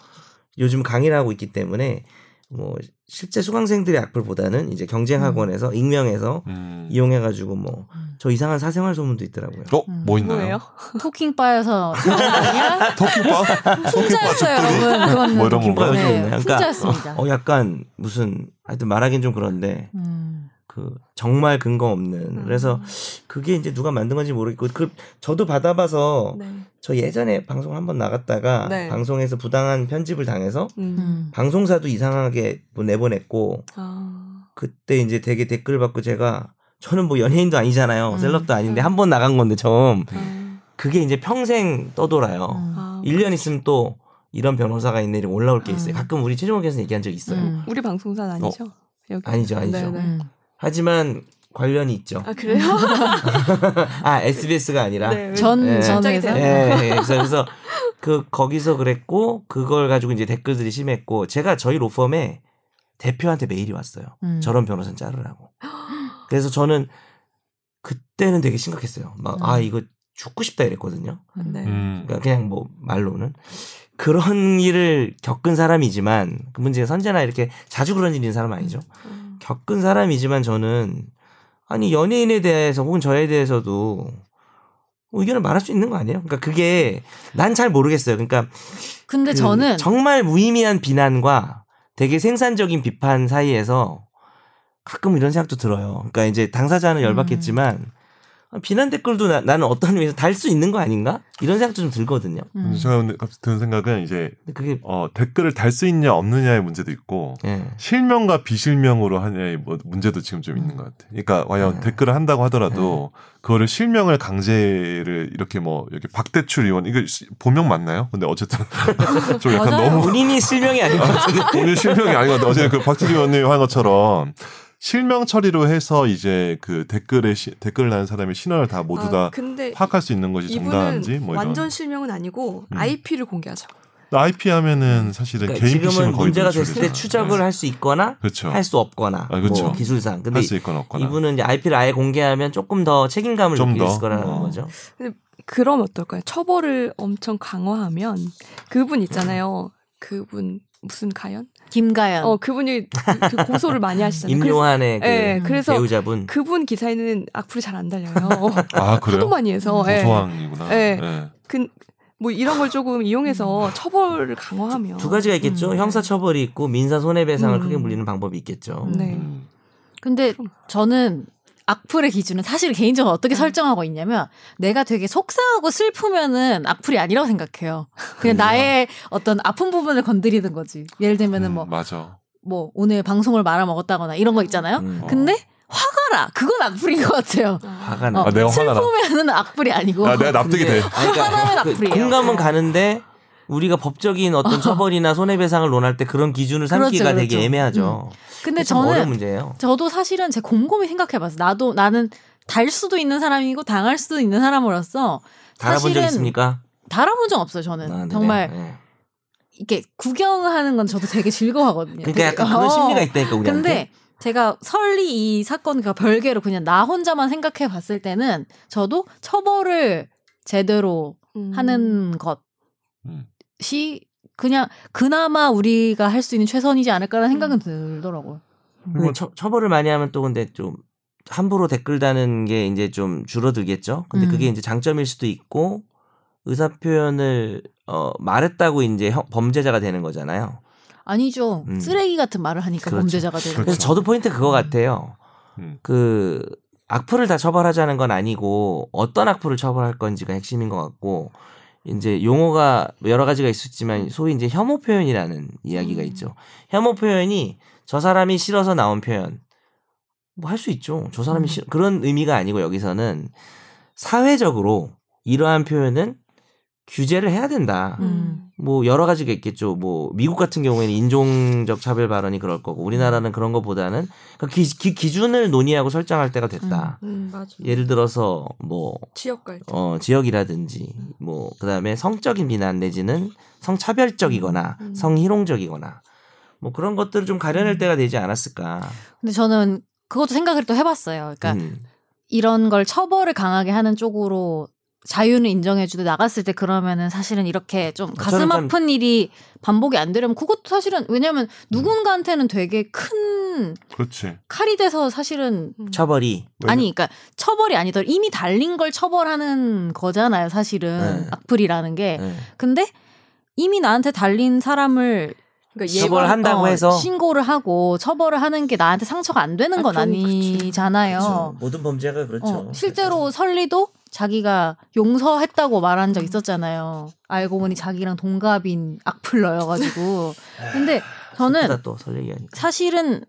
요즘 강의를 하고 있기 때문에 뭐 실제 수강생들의 악플보다는 이제 경쟁 학원에서 익명해서 음. 이용해 가지고 뭐 음. 저 이상한 사생활 소문도 있더라고요. 어, 음. 뭐 있나요? 뭐예요? 토킹바에서 아니야? 토끼바? 풍자였어요, 여러분. 그건 뭐 이런 토킹바? 요즘 네? 그러니까 풍자였습니다. 어 약간 무슨 하여튼 말하긴 좀 그런데 음. 그 정말 근거 없는 그래서 그게 이제 누가 만든 건지 모르겠고 그 저도 받아봐서 네. 저 예전에 방송 한번 나갔다가 네. 방송에서 부당한 편집을 당해서 음. 음. 방송사도 이상하게 뭐 내보냈고 아. 그때 이제 되게 댓글 받고 제가 저는 뭐 연예인도 아니잖아요 음. 셀럽도 아닌데 음. 한번 나간 건데 처음 아. 그게 이제 평생 떠돌아요 음. 아. 1년 있으면 또 이런 변호사가 있네 이렇게 올라올 게 있어요 음. 가끔 우리 최종호 교수님 얘기한 적 있어요 음. 우리 방송사 아니죠? 여기. 아니죠, 아니죠. 네, 네. 음. 하지만 관련이 있죠 아 그래요? <laughs> 아 SBS가 아니라 네. 전 네. 전에서 예, 예. 그래서, 그래서 그 거기서 그랬고 그걸 가지고 이제 댓글들이 심했고 제가 저희 로펌에 대표한테 메일이 왔어요. 음. 저런 변호사는 자르라고. 그래서 저는 그때는 되게 심각했어요. 막아 음. 이거 죽고 싶다 이랬거든요. 네. 음. 그러니까 그냥 뭐 말로는 그런 일을 겪은 사람이지만 그 문제가 선재나 이렇게 자주 그런 일이 있는 사람 은 아니죠. 음. 겪은 사람이지만 저는 아니 연예인에 대해서 혹은 저에 대해서도 의견을 말할 수 있는 거 아니에요? 그러니까 그게 난 잘 모르겠어요. 그러니까 근데 그 저는 정말 무의미한 비난과 되게 생산적인 비판 사이에서 가끔 이런 생각도 들어요. 그러니까 이제 당사자는 열받겠지만 비난 댓글도 나, 나는 어떤 의미에서 달 수 있는 거 아닌가? 이런 생각도 좀 들거든요. 음. 제가 드는 생각은 이제 그게 어, 댓글을 달 수 있냐 없느냐의 문제도 있고 예. 실명과 비실명으로 하냐의 뭐 문제도 지금 좀 있는 것 같아. 그러니까 과연 네. 댓글을 한다고 하더라도 그거를 실명을 강제를 이렇게 뭐 이렇게 박대출 의원 이거 시- 본명 맞나요? 근데 어쨌든 <laughs> 좀 약간 맞아요. 너무 본인이 실명이 아닌 것 같은데. 본인 실명이 아닌 것 같아요. 어제 그 박지기 의원님이 한 것처럼 실명 처리로 해서 이제 그 댓글에 시, 댓글 난 사람의 신원을 다 모두 아, 다 근데 파악할 수 있는 것이 정당한지 뭐 이런. 완전 실명은 아니고 음. IP를 공개하죠. IP 하면은 사실은 그러니까 개인 지금은 문제가 됐을 때. 추적을 네. 할수 있거나 그렇죠. 할수 없거나 아, 그렇죠. 뭐 기술상. 근데 할수 있거나 없거나. 이분은 이제 IP를 아예 공개하면 조금 더 책임감을 좀 느낄 더? 거라는 어. 거죠. 그럼 어떨까요? 처벌을 엄청 강화하면 그분 있잖아요. 그분 무슨 가연? 김가연. 어 그분이 그 고소를 많이 하시잖아요. <laughs> 임요한의 그 네, 그래서 배우자분. 그분 기사에는 악플이 잘 안 달려요. 아 그래요? 하도 많이 해서. 예. 고소왕이구나. 네. 네. 그, 뭐 이런 걸 조금 이용해서 처벌을 강화하면 두 가지가 있겠죠. 음. 형사 처벌이 있고 민사 손해배상을 음. 크게 물리는 방법이 있겠죠. 네. 음. 근데 저는 악플의 기준은 사실 개인적으로 어떻게 음. 설정하고 있냐면 내가 되게 속상하고 슬프면은 악플이 아니라고 생각해요. 그냥? 나의 어떤 아픈 부분을 건드리는 거지. 예를 들면은 음, 뭐, 맞아. 뭐 오늘 방송을 말아먹었다거나 이런 거 있잖아요. 음. 근데 화가 나. 그건 악플인 것 같아요. 화가 나. 어, 아, 내가 화가 나. 슬프면은 악플이 아니고. 아, 내가 납득이 돼. 그러니까 화나면 그 악플이에요. 공감은 가는데 우리가 법적인 어떤 처벌이나 손해배상을 논할 때 그런 기준을 삼기가 그렇죠, 되게 그렇죠. 애매하죠. 근데 참 어려운 저는 문제예요. 저도 사실은 제 곰곰이 생각해봤어요. 나도 나는 달 수도 있는 사람이고 당할 수도 있는 사람으로서 달아본 적 있습니까? 달아본 적 없어요. 저는 아, 네네. 정말 네. 이렇게 구경하는 건 저도 되게 즐거워하거든요. 그러니까 되게- 약간 그런 어. 심리가 있다니까 우리한테. 근데 제가 설리 이 사건과 별개로 그냥 나 혼자만 생각해 봤을 때는 저도 처벌을 제대로 음. 하는 것 이 음. 그냥 그나마 우리가 할 수 있는 최선이지 않을까라는 생각은 음. 들더라고요. 근데 처, 처벌을 많이 하면 또 근데 좀 함부로 댓글 다는 게 이제 좀 줄어들겠죠. 근데 음. 그게 이제 장점일 수도 있고 의사 표현을 어 말했다고 이제 형- 범죄자가 되는 거잖아요. 아니죠. 음. 쓰레기 같은 말을 하니까 그렇죠. 범죄자가 되는 그렇죠. 그래서 저도 포인트 그거 같아요. 음. 그 악플을 다 처벌하자는 건 아니고 어떤 악플을 처벌할 건지가 핵심인 것 같고 이제 용어가 여러 가지가 있었지만 소위 이제 혐오 표현이라는 이야기가 음. 있죠. 혐오 표현이 저 사람이 싫어서 나온 표현 뭐 할 수 있죠. 저 사람이 음. 싫 그런 의미가 아니고 여기서는 사회적으로 이러한 표현은 규제를 해야 된다. 음. 뭐 여러 가지가 있겠죠. 뭐 미국 같은 경우에는 인종적 차별 발언이 그럴 거고 우리나라는 그런 것보다는 그 기, 기, 기준을 논의하고 설정할 때가 됐다. 음, 맞아. 예를 들어서 뭐 지역 갈등. 어, 지역이라든지 뭐 그다음에 성적인 비난 내지는 성차별적이거나 음. 성희롱적이거나 뭐 그런 것들을 좀 가려낼 음. 때가 되지 않았을까. 근데 저는 그것도 생각을 또 해봤어요. 그러니까 음. 이런 걸 처벌을 강하게 하는 쪽으로 자유는 인정해주고 나갔을 때 그러면은 사실은 이렇게 좀 가슴 저는 참- 아픈 일이 반복이 안 되려면 그것도 사실은 왜냐면 누군가한테는 되게 큰 그렇지. 칼이 돼서 사실은 음. 처벌이 아니 그러니까 처벌이 아니더라도 이미 달린 걸 처벌하는 거잖아요 사실은 네. 악플이라는 게 예. 근데 이미 나한테 달린 사람을 그러니까 처벌- 처벌을 한다고 어, 해서? 신고를 하고 처벌을 하는 게 나한테 상처가 안 되는 아, 건 그럼 아니잖아요. 그렇죠. 모든 범죄가 그렇죠. 어, 실제로 설리도 자기가 용서했다고 말한 음. 적 있었잖아요. 알고 보니 자기랑 동갑인 악플러여가지고. 근데 저는. 사실은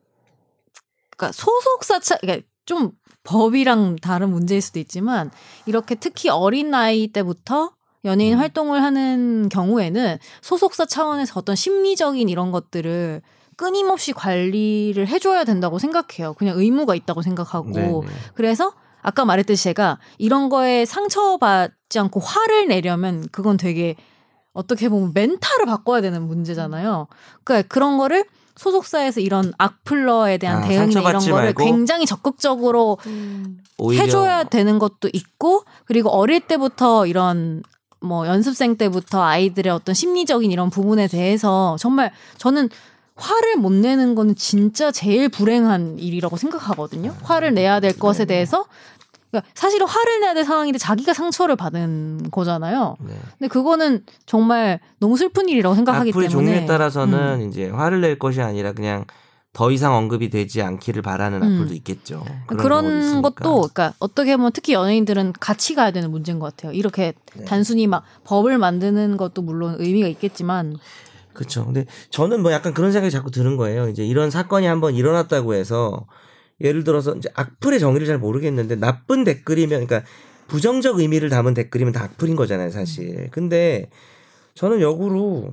그러니까 소속사 차, 그러니까 좀 법이랑 다른 문제일 수도 있지만 이렇게 특히 어린 나이 때부터 연예인 음. 활동을 하는 경우에는 소속사 차원에서 어떤 심리적인 이런 것들을 끊임없이 관리를 해줘야 된다고 생각해요. 그냥 의무가 있다고 생각하고. 네, 네. 그래서 아까 말했듯이 제가 이런 거에 상처받지 않고 화를 내려면 그건 되게 어떻게 보면 멘탈을 바꿔야 되는 문제잖아요. 그러니까 그런 거를 소속사에서 이런 악플러에 대한 아, 대응이나 이런 거를 말고? 굉장히 적극적으로 음. 해줘야 되는 것도 있고 그리고 어릴 때부터 이런 뭐 연습생 때부터 아이들의 어떤 심리적인 이런 부분에 대해서 정말 저는 화를 못 내는 거는 진짜 제일 불행한 일이라고 생각하거든요. 화를 내야 될 것에 대해서 그러니까 사실은 화를 내야 될 상황인데 자기가 상처를 받은 거잖아요. 네. 근데 그거는 정말 너무 슬픈 일이라고 생각하기 때문에 종류에 따라서는 음. 이제 화를 낼 것이 아니라 그냥 더 이상 언급이 되지 않기를 바라는 음. 악플도 있겠죠. 그런 그런. 것도 그러니까 어떻게 보면 특히 연예인들은 같이 가야 되는 문제인 것 같아요. 이렇게 네. 단순히 막 법을 만드는 것도 물론 의미가 있겠지만 그렇죠. 근데 저는 뭐 약간 그런 생각이 자꾸 드는 거예요. 이제 이런 사건이 한번 일어났다고 해서 예를 들어서 이제 악플의 정의를 잘 모르겠는데 나쁜 댓글이면 그러니까 부정적 의미를 담은 댓글이면 다 악플인 거잖아요, 사실. 근데 저는 역으로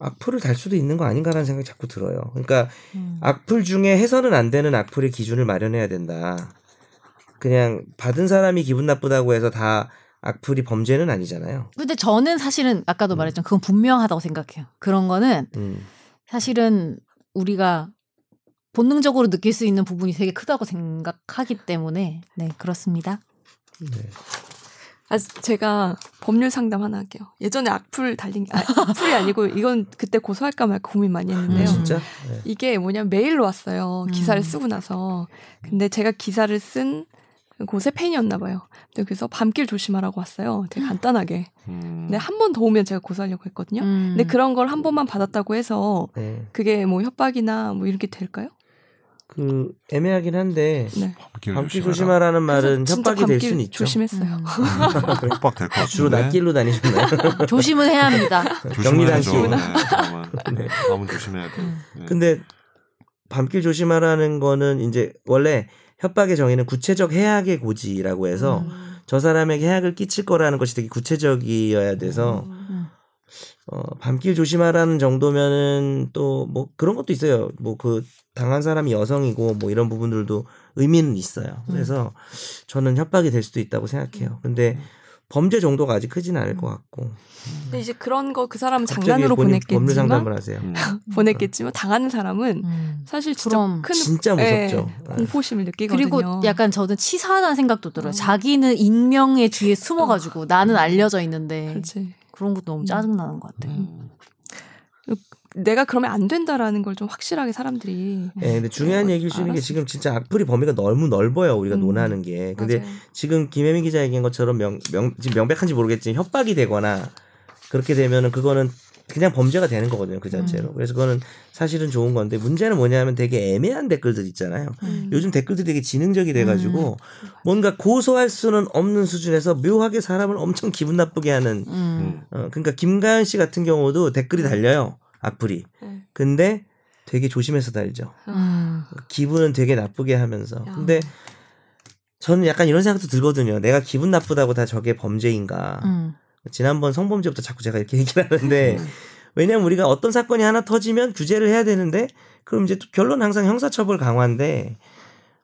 악플을 달 수도 있는 거 아닌가라는 생각이 자꾸 들어요. 그러니까 음. 악플 중에 해서는 안 되는 악플의 기준을 마련해야 된다. 그냥 받은 사람이 기분 나쁘다고 해서 다 악플이 범죄는 아니잖아요. 근데 저는 사실은 아까도 음. 말했지만 그건 분명하다고 생각해요. 그런 거는 음. 사실은 우리가 본능적으로 느낄 수 있는 부분이 되게 크다고 생각하기 때문에 네 그렇습니다. 네. 아, 제가 법률 상담 하나 할게요. 예전에 악플 달린 게, 아, 악플이 아니고 이건 그때 고소할까 말까 고민 많이 했는데요. 음. 진짜? 네. 이게 뭐냐면 메일로 왔어요. 기사를 음. 쓰고 나서. 근데 제가 기사를 쓴 곳에 팬이었나 봐요. 근데 그래서 밤길 조심하라고 왔어요. 되게 간단하게. 음. 근데 한 번 더 오면 제가 고소하려고 했거든요. 음. 근데 그런 걸 한 번만 받았다고 해서 네. 그게 뭐 협박이나 뭐 이렇게 될까요? 그 애매하긴 한데 네. 밤길 밤길 조심해라. 조심하라 는 말은 협박이 될 밤길 수는 있죠. 조심했어요. 음. <laughs> 협박 될 것 같은데. 주로 낮길로 다니셨나요? <laughs> 조심은 해야 합니다. 조심해야죠. <laughs> 네, 네. 밤은 조심해야 돼. 네. 근데 밤길 조심하라는 거는 이제 원래 협박의 정의는 구체적 해악의 고지라고 해서 음. 저 사람에게 해악을 끼칠 거라는 것이 되게 구체적이어야 돼서 음. 어, 밤길 조심하라는 정도면은 또 뭐 그런 것도 있어요. 뭐 그 당한 사람이 여성이고 뭐 이런 부분들도 의미는 있어요. 그래서 저는 협박이 될 수도 있다고 생각해요. 근데 범죄 정도가 아직 크진 않을 것 같고. 근데 이제 그런 거 그 사람은 장난으로 본인 법률 보냈겠지만 상담을 하세요. <laughs> 음. 보냈겠지만 당하는 사람은 음. 사실 진짜 그럼 큰 진짜 예, 무섭죠. 공포심을 느끼거든요. 그리고 약간 저는 치사하다는 생각도 들어요. 음. 자기는 익명의 뒤에 숨어가지고 나는 알려져 있는데 그렇지. 그런 것도 너무 음. 짜증 나는 것 같아요. 음. 내가 그러면 안 된다라는 걸 좀 확실하게 사람들이 예, 근데 중요한 어, 얘기일 수 있는 게. 지금 진짜 악플이 범위가 너무 넓어요. 우리가 음. 논하는 게. 근데 맞아요. 지금 김혜민 기자 얘기한 것처럼 명, 명 지금 명백한지 모르겠지만 협박이 되거나 그렇게 되면은 그거는 그냥 범죄가 되는 거거든요. 그 자체로. 음. 그래서 그거는 사실은 좋은 건데 문제는 뭐냐면 되게 애매한 댓글들 있잖아요. 음. 요즘 댓글들이 되게 지능적이 돼가지고 뭔가 고소할 수는 없는 수준에서 묘하게 사람을 엄청 기분 나쁘게 하는 음. 어, 그러니까 김가연 씨 같은 경우도 댓글이 달려요. 악플이. 네. 근데 되게 조심해서 달죠. 음. 기분은 되게 나쁘게 하면서. 야. 근데 저는 약간 이런 생각도 들거든요. 내가 기분 나쁘다고 다 저게 범죄인가. 음. 지난번 성범죄부터 자꾸 제가 이렇게 <laughs> 얘기를 하는데 왜냐면 우리가 어떤 사건이 하나 터지면 규제를 해야 되는데 그럼 이제 또 결론 항상 형사처벌 강화인데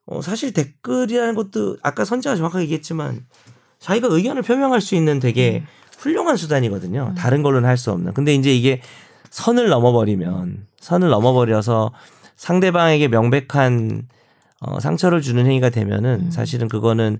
어, 사실 댓글이라는 것도 아까 선재가 정확하게 얘기했지만 자기가 의견을 표명할 수 있는 되게 훌륭한 수단이거든요. 다른 걸로는 할 수 없는. 근데 이제 이게 선을 넘어버리면 선을 넘어버려서 상대방에게 명백한 어, 상처를 주는 행위가 되면은 음. 사실은 그거는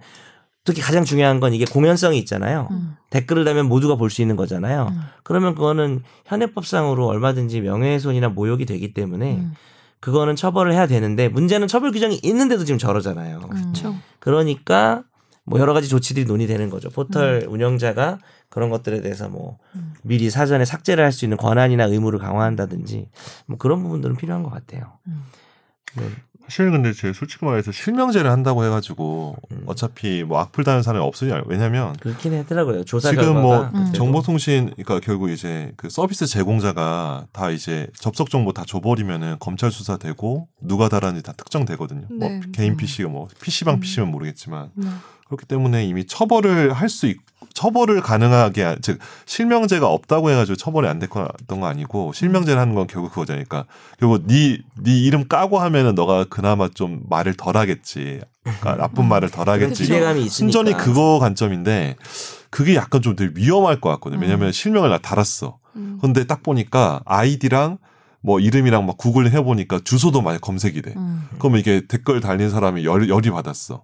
특히 가장 중요한 건 이게 공연성이 있잖아요. 음. 댓글을 달면 모두가 볼 수 있는 거잖아요. 음. 그러면 그거는 현행법상으로 얼마든지 명예훼손이나 모욕이 되기 때문에 음. 그거는 처벌을 해야 되는데 문제는 처벌 규정이 있는데도 지금 저러잖아요. 음. 그렇죠. 그러니까 뭐 여러 가지 조치들이 논의되는 거죠. 포털 운영자가 그런 것들에 대해서 뭐 음. 미리 사전에 삭제를 할 수 있는 권한이나 의무를 강화한다든지 뭐 그런 부분들은 필요한 것 같아요. 음. 네. 사실 근데 제 솔직히 말해서 실명제를 한다고 해가지고 음. 어차피 뭐 악플 다는 사람이 없으냐 왜냐면 그렇긴 하더라고요. 조사 지금 결과가 뭐 음. 정보통신 그러니까 결국 이제 그 서비스 제공자가 다 이제 접속 정보 다 줘버리면은 검찰 수사되고 누가 달았는지 다 특정되거든요. 네. 뭐 개인 음. PC가 뭐 PC방 음. PC면 모르겠지만 네. 그렇기 때문에 이미 처벌을 할 수 있. 처벌을 가능하게 하- 즉 실명제가 없다고 해가지고 처벌이 안 됐던 거 아니고 실명제를 하는 건 결국 그거잖아요. 그러니까 결국 네, 네 이름 까고 하면은 너가 그나마 좀 말을 덜 하겠지. 그러니까 나쁜 말을 덜 하겠지. 기대감이 있으니까. 순전히 그거 관점인데 그게 약간 좀 되게 위험할 것 같거든 요. 왜냐면 실명을 나 달았어. 음. 근데 딱 보니까 아이디랑 뭐 이름이랑 막 구글 해보니까 주소도 많이 검색이 돼. 음. 그러면 이게 댓글 달린 사람이 열, 열이 받았어.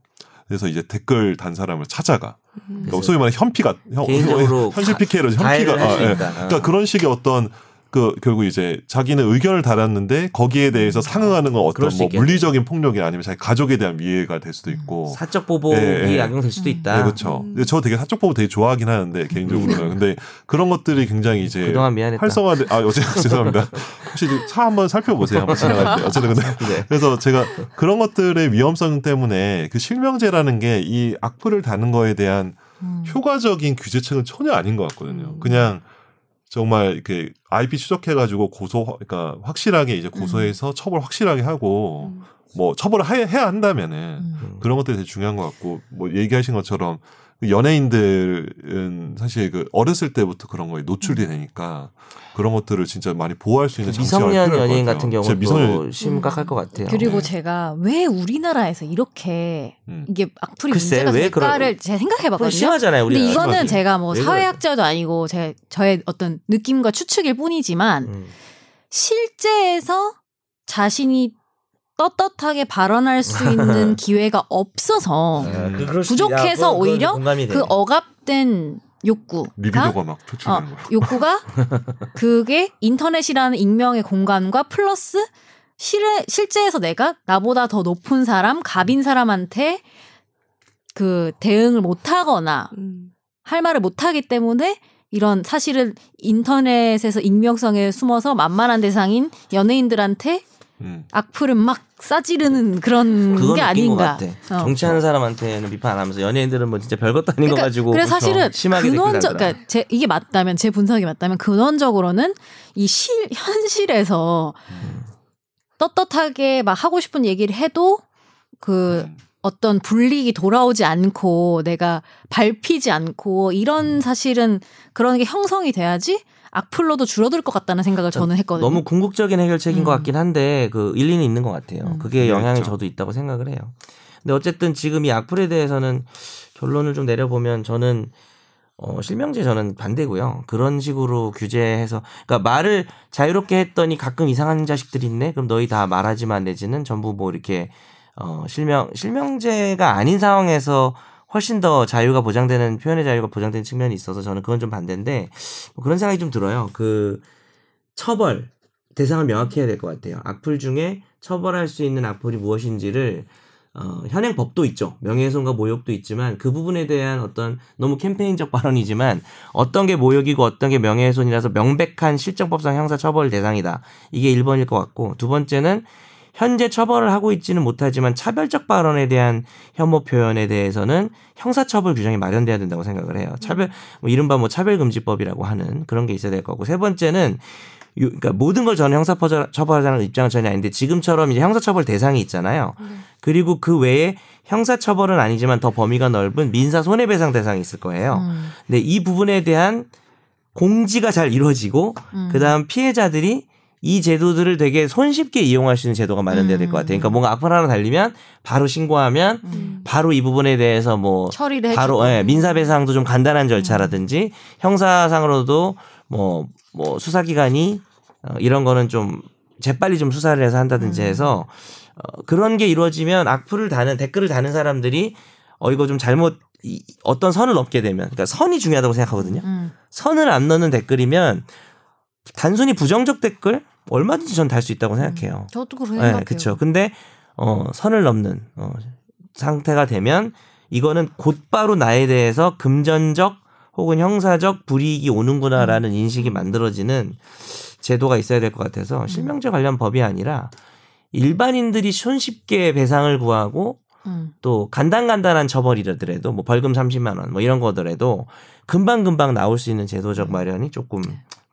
그래서 이제 댓글 단 사람을 찾아가. 음. 그러니까 소위 말해 현피가 현- 현실 PK로 현피가 아, 예. 그러니까 그런 식의 어떤 그 결국 이제 자기는 의견을 달았는데 거기에 대해서 상응하는 건 음. 어떤 수 뭐. 물리적인 폭력이 아니면 자기 가족에 대한 위해가 될 수도 있고. 사적 보복이 예, 예. 악용될 수도 있다. 네, 그렇죠. 음. 근데 저 되게 사적 보고 되게 좋아하긴 하는데 개인적으로는. 근데 그런 것들이 굉장히 이제 그동안 미안했다. 활성화돼. 아, 어제 <laughs> 죄송합니다. 혹시 차 한번 살펴보세요. 한번 지나갈 때. 어쨌든 근데 <laughs> 네. 그래서 제가 그런 것들의 위험성 때문에 그 실명제라는 게 이 악플을 다는 거에 대한 음. 효과적인 규제책은 전혀 아닌 것 같거든요. 음. 그냥 정말 이렇게 IP 추적해가지고 고소, 그러니까 확실하게 이제 고소해서 처벌 확실하게 하고 음. 뭐 처벌을 해, 해야 한다면은 음. 그런 것들이 되게 중요한 것 같고 뭐 얘기하신 것처럼 그 연예인들은 사실 그 어렸을 때부터 그런 거에 노출이 되니까 그런 것들을 진짜 많이 보호할 수 있는 장치가 미성년 연예인 같아요. 같은 경우는 미성년 또 심각할 것 같아요. 그리고 네. 제가 왜 우리나라에서 이렇게 음. 이게 악플이 글쎄, 문제가 될까를 제가 생각해봤거든요. 심하잖아요. 우리 근데 이거는. 제가 뭐왜 사회학자도 아니고 제 저의 어떤 느낌과 추측일 뿐이지만 음. 실제에서 자신이 떳떳하게 발언할 수 있는 <laughs> 기회가 없어서 수도- 부족해서 오히려 그. 억압된 욕구가 리비도가 막 어. 욕구가 <laughs> 그게 인터넷이라는 익명의 공간과 플러스 실에, 실제에서 내가 나보다 더 높은 사람, 갑인 사람한테 그 대응을 못하거나 음. 할 말을 못하기 때문에 이런 사실은 인터넷에서 익명성에 숨어서 만만한 대상인 연예인들한테 음. 악플을 막 싸지르는 그런 게 아닌가. 같아. 어. 정치하는 사람한테는 비판 안 하면서 연예인들은 뭐 진짜 별것도 아닌 거 그러니까 가지고 그래서 사실은 심하게 근원적. 그러니까 제 이게 맞다면 제 분석이 맞다면 근원적으로는 이 실 현실에서 음. 떳떳하게 막 하고 싶은 얘기를 해도 그 음. 어떤 불이익이 돌아오지 않고 내가 밟히지 않고 이런 사실은 그런 게 형성이 돼야지 악플로도 줄어들 것 같다는 생각을 저는 했거든요. 너무 궁극적인 해결책인 것 음. 같긴 한데 그 일리는 있는 것 같아요. 음. 그게 영향이 그렇죠. 저도 있다고 생각을 해요. 근데 어쨌든 지금 이 악플에 대해서는 결론을 좀 내려보면 저는 어, 실명제 저는 반대고요. 그런 식으로 규제해서 그러니까 말을 자유롭게 했더니 가끔 이상한 자식들이 있네. 그럼 너희 다 말하지만 내지는 전부 뭐 이렇게 어, 실명 실명제가 아닌 상황에서 훨씬 더 자유가 보장되는 표현의 자유가 보장되는 측면이 있어서 저는 그건 좀 반대인데 뭐 그런 생각이 좀 들어요. 그 처벌 대상을 명확히 해야 될 것 같아요. 악플 중에 처벌할 수 있는 악플이 무엇인지를 어, 현행 법도 있죠. 명예훼손과 모욕도 있지만 그 부분에 대한 어떤 너무 캠페인적 발언이지만 어떤 게 모욕이고 어떤 게 명예훼손이라서 명백한 실정법상 형사 처벌 대상이다. 이게 1번일 것 같고 두 번째는 현재 처벌을 하고 있지는 못하지만 차별적 발언에 대한 혐오 표현에 대해서는 형사처벌 규정이 마련돼야 된다고 생각을 해요. 차별, 뭐 이른바 뭐 차별금지법이라고 하는 그런 게 있어야 될 거고 세 번째는 요- 그러니까 모든 걸 저는 형사처벌하자는 입장은 전혀 아닌데 지금처럼 이제 형사처벌 대상이 있잖아요. 그리고 그 외에 형사처벌은 아니지만 더 범위가 넓은 민사 손해배상 대상이 있을 거예요. 음, 근데 이 부분에 대한 공지가 잘 이루어지고 음. 그다음 피해자들이 이 제도들을 되게 손쉽게 이용할 수 있는 제도가 마련돼야 될 것 같아요. 그러니까 뭔가 악플 하나 달리면 바로 신고하면 음. 바로 이 부분에 대해서 뭐 처리를 바로. 예, 민사배상도 좀 간단한 절차라든지 형사상으로도 뭐뭐 수사기관이 어, 이런 거는 좀 재빨리 좀 수사를 해서 한다든지 해서 어, 그런 게 이루어지면 악플을 다는 댓글을 다는 사람들이 어 이거 좀 잘못 이, 어떤 선을 넘게 되면 그러니까 선이 중요하다고 생각하거든요. 음. 선을 안 넣는 댓글이면 단순히 부정적 댓글 얼마든지 전 달 수 있다고 생각해요. 저도 그렇게 네, 생각해요. 그렇죠. 근데 어 선을 넘는 어 상태가 되면 이거는 곧바로 나에 대해서 금전적 혹은 형사적 불이익이 오는구나라는 인식이 만들어지는 제도가 있어야 될 것 같아서 실명제 관련 법이 아니라 일반인들이 손쉽게 배상을 구하고 음. 또 간단간단한 처벌이라더라도 뭐 벌금 30만 원 뭐 이런 거더라도 금방금방 나올 수 있는 제도적 마련이 조금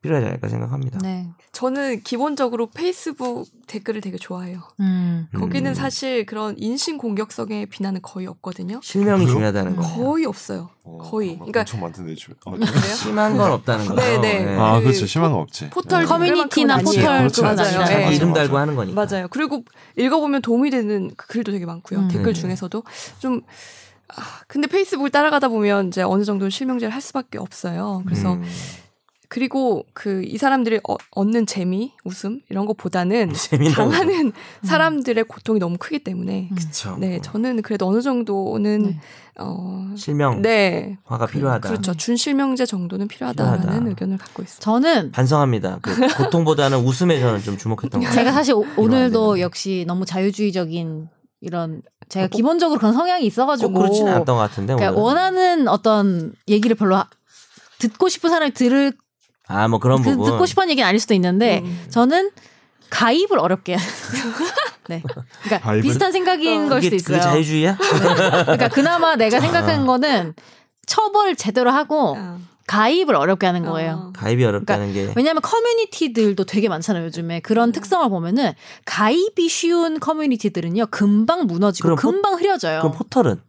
필요하지 않을까 생각합니다. 네. 저는 기본적으로 페이스북 댓글을 되게 좋아해요. 음. 거기는 음. 사실 그런 인신 공격성의 비난은 거의 없거든요. 실명이 그래요? 중요하다는 거예요. 거의 없어요. 거의. 그러니까 엄청 많던데 주변. 어, 그래요? 심한 건 없다는 거죠. 네, 네. 아, 그 그렇죠. 심한 거 없지. 포털 커뮤니티나 댓글만큼은 포털. 그건 맞아요. 맞아, 이름 맞아. 달고 하는 거니까. 맞아요. 그리고 읽어 보면 도움이 되는 그 글도 되게 많고요. 음. 댓글 네. 중에서도 좀 아, 근데 페이스북을 따라가다 보면 이제 어느 정도 실명제를 할 수밖에 없어요. 그래서 음. 그리고 그 이 사람들이 어- 얻는 재미, 웃음 이런 것보다는 <laughs> 재미나 당하는 <laughs> 사람들의 고통이 너무 크기 때문에 음. 그렇죠. 네 저는 그래도 어느 정도는 네. 어 실명 네. 화가 그- 필요하다. 그렇죠. 준실명제 정도는 필요하다라는 필요하다. 의견을 갖고 있습니다. 저는 반성합니다. 그 <laughs> 고통보다는 웃음에 저는 좀 주목했던 것 같아요. 제가 사실 오, 안 오늘도. 역시 너무 자유주의적인 이런 제가 꼭- 기본적으로 그런 성향이 꼭 있어가지고 그렇지는 않던 것 같은데 그러니까. 원하는 어떤 얘기를 별로 하- 듣고 싶은 사람이 들을 아 뭐 그런 그, 부분. 듣고 싶은 얘기는 아닐 수도 있는데 음. 저는 가입을 어렵게. <laughs> 네. 그러니까 가입을? 비슷한 생각인 어, 걸 그게, 수도 그게 있어요. 자유주의야? 그러니까 그나마 내가 생각하는 거는 처벌 제대로 하고 아, 가입을 어렵게 하는 거예요. 어. 가입이 어렵다는 게 왜냐하면 커뮤니티들도 되게 많잖아요 요즘에 그런 특성을 보면은 가입이 쉬운 커뮤니티들은요 금방 무너지고 포- 금방 흐려져요. 그럼 포털은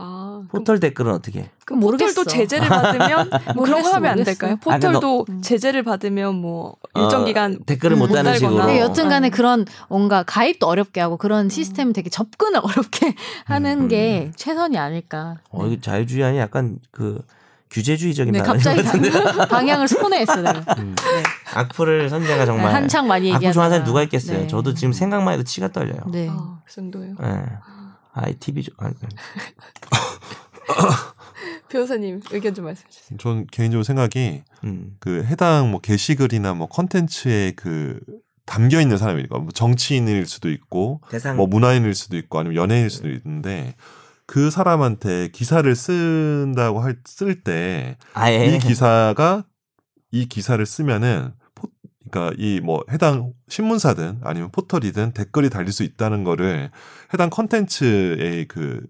아, 그럼 포털 댓글은 어떻게? 그럼 모르겠어. 포털도 제재를 받으면 뭐 그런 거 하면 안. 될까요? 아, 포털도 음. 제재를 받으면 뭐 일정 어, 기간 댓글을 음, 못못 다는 달거나. 식으로. 네, 여튼간에 음. 그런 뭔가 가입도 어렵게 하고 그런 시스템이 되게 접근을 <laughs> 어렵게 하는 음. 게 최선이 아닐까. 어, 이거 자유주의 아니 약간 그 규제주의적인 네, 갑자기. <laughs> 방향을 손해했어요. 음. 네. 악플을 선재가 정말 한창 많이 악플 얘기하다가. 좋아하는 사람 누가 있겠어요? 네. 저도 지금 생각만 해도 치가 떨려요. 네. 아, 그 정도요. 예. ITV 좀 아니, <laughs> 변호사님 의견 좀 말씀해 주세요. 전 개인적으로 생각이 음. 그 해당 뭐 게시글이나 뭐 컨텐츠에 그 담겨 있는 사람이니까 뭐 정치인일 수도 있고 대상 뭐 문화인일 수도 있고 아니면 연예인일 수도 있는데 그 사람한테 기사를 쓴다고 할 쓸 때 이 기사가 이 기사를 쓰면은 포- 그러니까 이 뭐 해당 신문사든 아니면 포털이든 댓글이 달릴 수 있다는 거를 해당 컨텐츠의 그,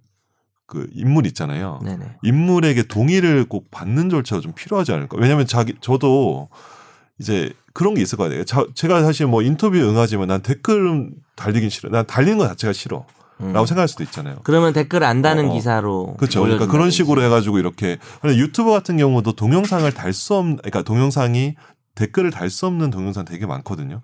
그 인물 있잖아요. 네네. 인물에게 동의를 꼭 받는 절차가 좀 필요하지 않을까. 왜냐하면 자기 저도 이제 그런 게 있을 거 아니에요. 자, 제가 사실 뭐 인터뷰에 응하지만 난 댓글 달리긴 싫어. 난 달리는 것 자체가 싫어. 음. 라고 생각할 수도 있잖아요. 그러면 댓글 안 다는 어, 기사로 그렇죠. 그러니까 그런. 식으로 해가지고 이렇게 유튜브 같은 경우도 동영상을 달 수 없는 그러니까 동영상이 댓글을 달 수 없는 동영상 되게 많거든요.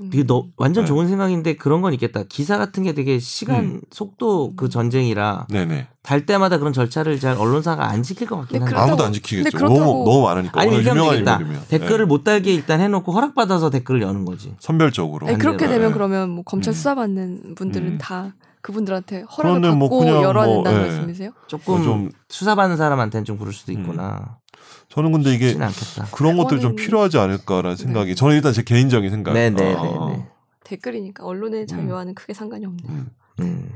음. 이게 너 완전 네. 좋은 생각인데 그런 건 있겠다. 기사 같은 게 되게 시간 음. 속도 그 전쟁이라 네네. 달 때마다 그런 절차를 잘 언론사가 안 지킬 것 같긴 네, 한데. 아무도 안 지키겠죠. 그렇다고- 너무 너무 많으니까 아니 유명한. 인물이면 댓글을 네. 못 달게 일단 해놓고 허락 받아서 댓글을 여는 거지. 선별적으로. 아니, 그렇게 반대로. 되면 네. 그러면 뭐 검찰 음. 수사받는 분들은 음. 다 그분들한테 허락을 뭐 받고 그냥 열어야 뭐, 된다는 예. 말씀이세요? 조금 좀- 수사받는 사람한테는 좀 그럴 수도 있구나. 저는 근데 이게. 그런 것들이 좀 필요하지 않을까라는 생각이 저는 일단 제 개인적인 생각. 네네네. 어, 네. 댓글이니까 언론의 자유와는 크게 상관이 없네요. 음. 음,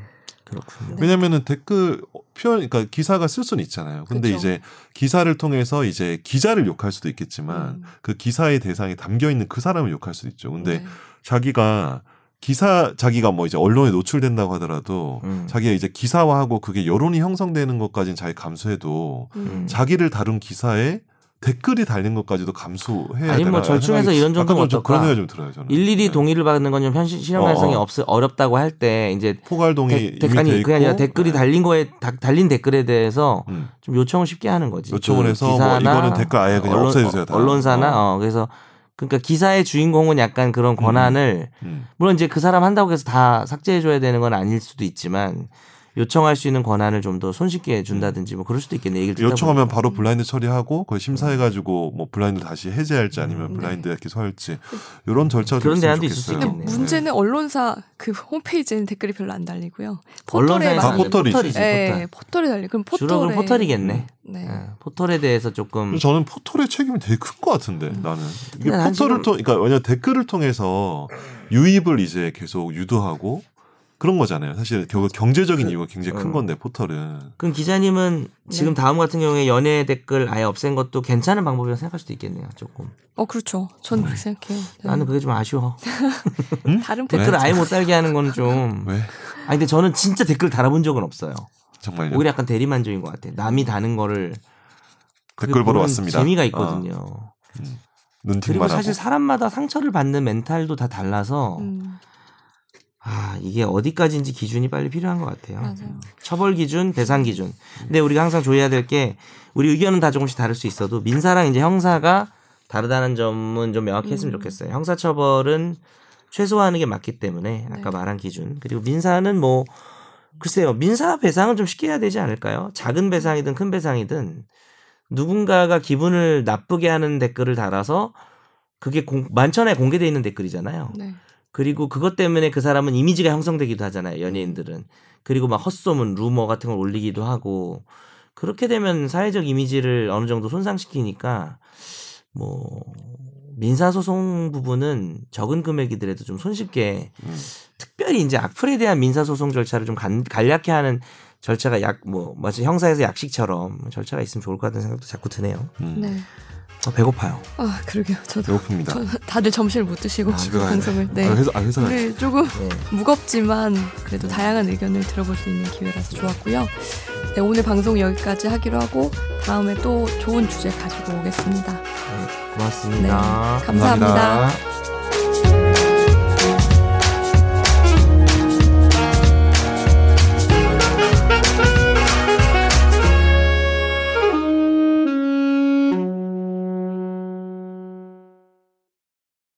그렇군요. 네. 왜냐면은 댓글 표현 그러니까 기사가 쓸 수는 있잖아요. 근데 그쵸. 이제 기사를 통해서 이제 기자를 욕할 수도 있겠지만 음. 그 기사의 대상에 담겨 있는 그 사람을 욕할 수도 있죠. 근데 네. 자기가 기사 자기가 뭐 이제 언론에 노출된다고 하더라도 음. 자기가 이제 기사화하고 그게 여론이 형성되는 것까지는 잘 감수해도 음. 자기를 다룬 기사에 댓글이 달린 것까지도 감수해야 아니면 뭐 절충해서 이런 정도는 어떨까? 그런 생각이 좀 들어요. 저는 일일이 네. 동의를 받는 건 좀 현실 실현 가능성이 어, 어. 없 어렵다고 할 때 이제 포괄 동의 데- 이미 데- 돼 아니 그게 아니라 댓글이 네. 달린 거에 다- 달린 댓글에 대해서 음. 좀 요청을 쉽게 하는 거지. 요청을 그 해서 뭐 기사나 이거는 댓글 아예 그냥 언론, 없애주세요, 다. 언론사나 어. 그래서 그러니까 기사의 주인공은 약간 그런 권한을 음. 물론 이제 그 사람 한다고 해서 다 삭제해 줘야 되는 건 아닐 수도 있지만 요청할 수 있는 권한을 좀 더 손쉽게 준다든지 뭐 그럴 수도 있겠네. 얘기를 요청하면 보니까. 바로 블라인드 처리하고 그걸 심사해가지고 뭐 블라인드 다시 해제할지 아니면 음, 블라인드 기소할지 이런 절차가 그런 좀 대안도 있을 수 있겠네요. 문제는 언론사 그 홈페이지에는 댓글이 별로 안 달리고요. 언론사에서 포털에만 아, 포털이지. 포털이지. 네, 포털. 포털에 달리. 그럼 포털에 주로 그럼 포털이겠네. 네. 예, 포털에 대해서 조금 저는 포털의 책임이 되게 큰 것 같은데 음. 나는 이게 포털을 통 그러니까 왜냐 면 댓글을 통해서 유입을 이제 계속 유도하고 그런 거잖아요. 사실 결국 경제적인 이유가 굉장히 큰 음. 건데 포털은 그럼 기자님은 지금 네. 다음 같은 경우에 연예 댓글 아예 없앤 것도 괜찮은 방법이라고 생각할 수도 있겠네요. 조금. 어 그렇죠. 저는 그렇게 생각해요. 네. 나는 그게 좀 아쉬워. <laughs> 다른 왜? 댓글 아예 못 달게 하는 건 좀. 왜 아니 근데 저는 진짜 댓글 달아본 적은 없어요. 정말요? 오히려 약간 대리만족인 것 같아. 남이 다는 거를 그게 댓글 보러 왔습니다. 재미가 어, 있거든요. 눈팅만 그리고 하고 사실 사람마다 상처를 받는 멘탈도 다 달라서 음, 아 이게 어디까지인지 기준이 빨리 필요한 것 같아요. 맞아요. 처벌 기준, 배상 기준. 근데 우리가 항상 조해야 될 게 우리 의견은 다 조금씩 다를 수 있어도 민사랑 이제 형사가 다르다는 점은 좀 명확했으면 음. 좋겠어요. 형사 처벌은 최소화하는 게 맞기 때문에 아까 네. 말한 기준. 그리고 민사는 뭐 글쎄요. 민사 배상은 좀 쉽게 해야 되지 않을까요? 작은 배상이든 큰 배상이든 누군가가 기분을 나쁘게 하는 댓글을 달아서 그게 공, 만천하에 공개돼 있는 댓글이잖아요. 네. 그리고 그것 때문에 그 사람은 이미지가 형성되기도 하잖아요. 연예인들은. 그리고 막 헛소문, 루머 같은 걸 올리기도 하고 그렇게 되면 사회적 이미지를 어느 정도 손상시키니까 뭐 민사 소송 부분은 적은 금액이더라도 좀 손쉽게 음. 특별히 이제 악플에 대한 민사 소송 절차를 좀 간, 간략히 하는 절차가 약 뭐 마치 형사에서 약식처럼 절차가 있으면 좋을 것 같다는 생각도 자꾸 드네요. 음. 네. 어, 배고파요. 아 그러게요. 저도 배고픕니다. 저, 다들 점심을 못 드시고 아, 집에. 방송을 네. 아, 회사 아, 회사. 오늘 조금 네. 무겁지만 그래도 다양한 의견을 들어볼 수 있는 기회라서 좋았고요. 네, 오늘 방송 여기까지 하기로 하고 다음에 또 좋은 주제 가지고 오겠습니다. 네, 고맙습니다. 감사합니다. 감사합니다.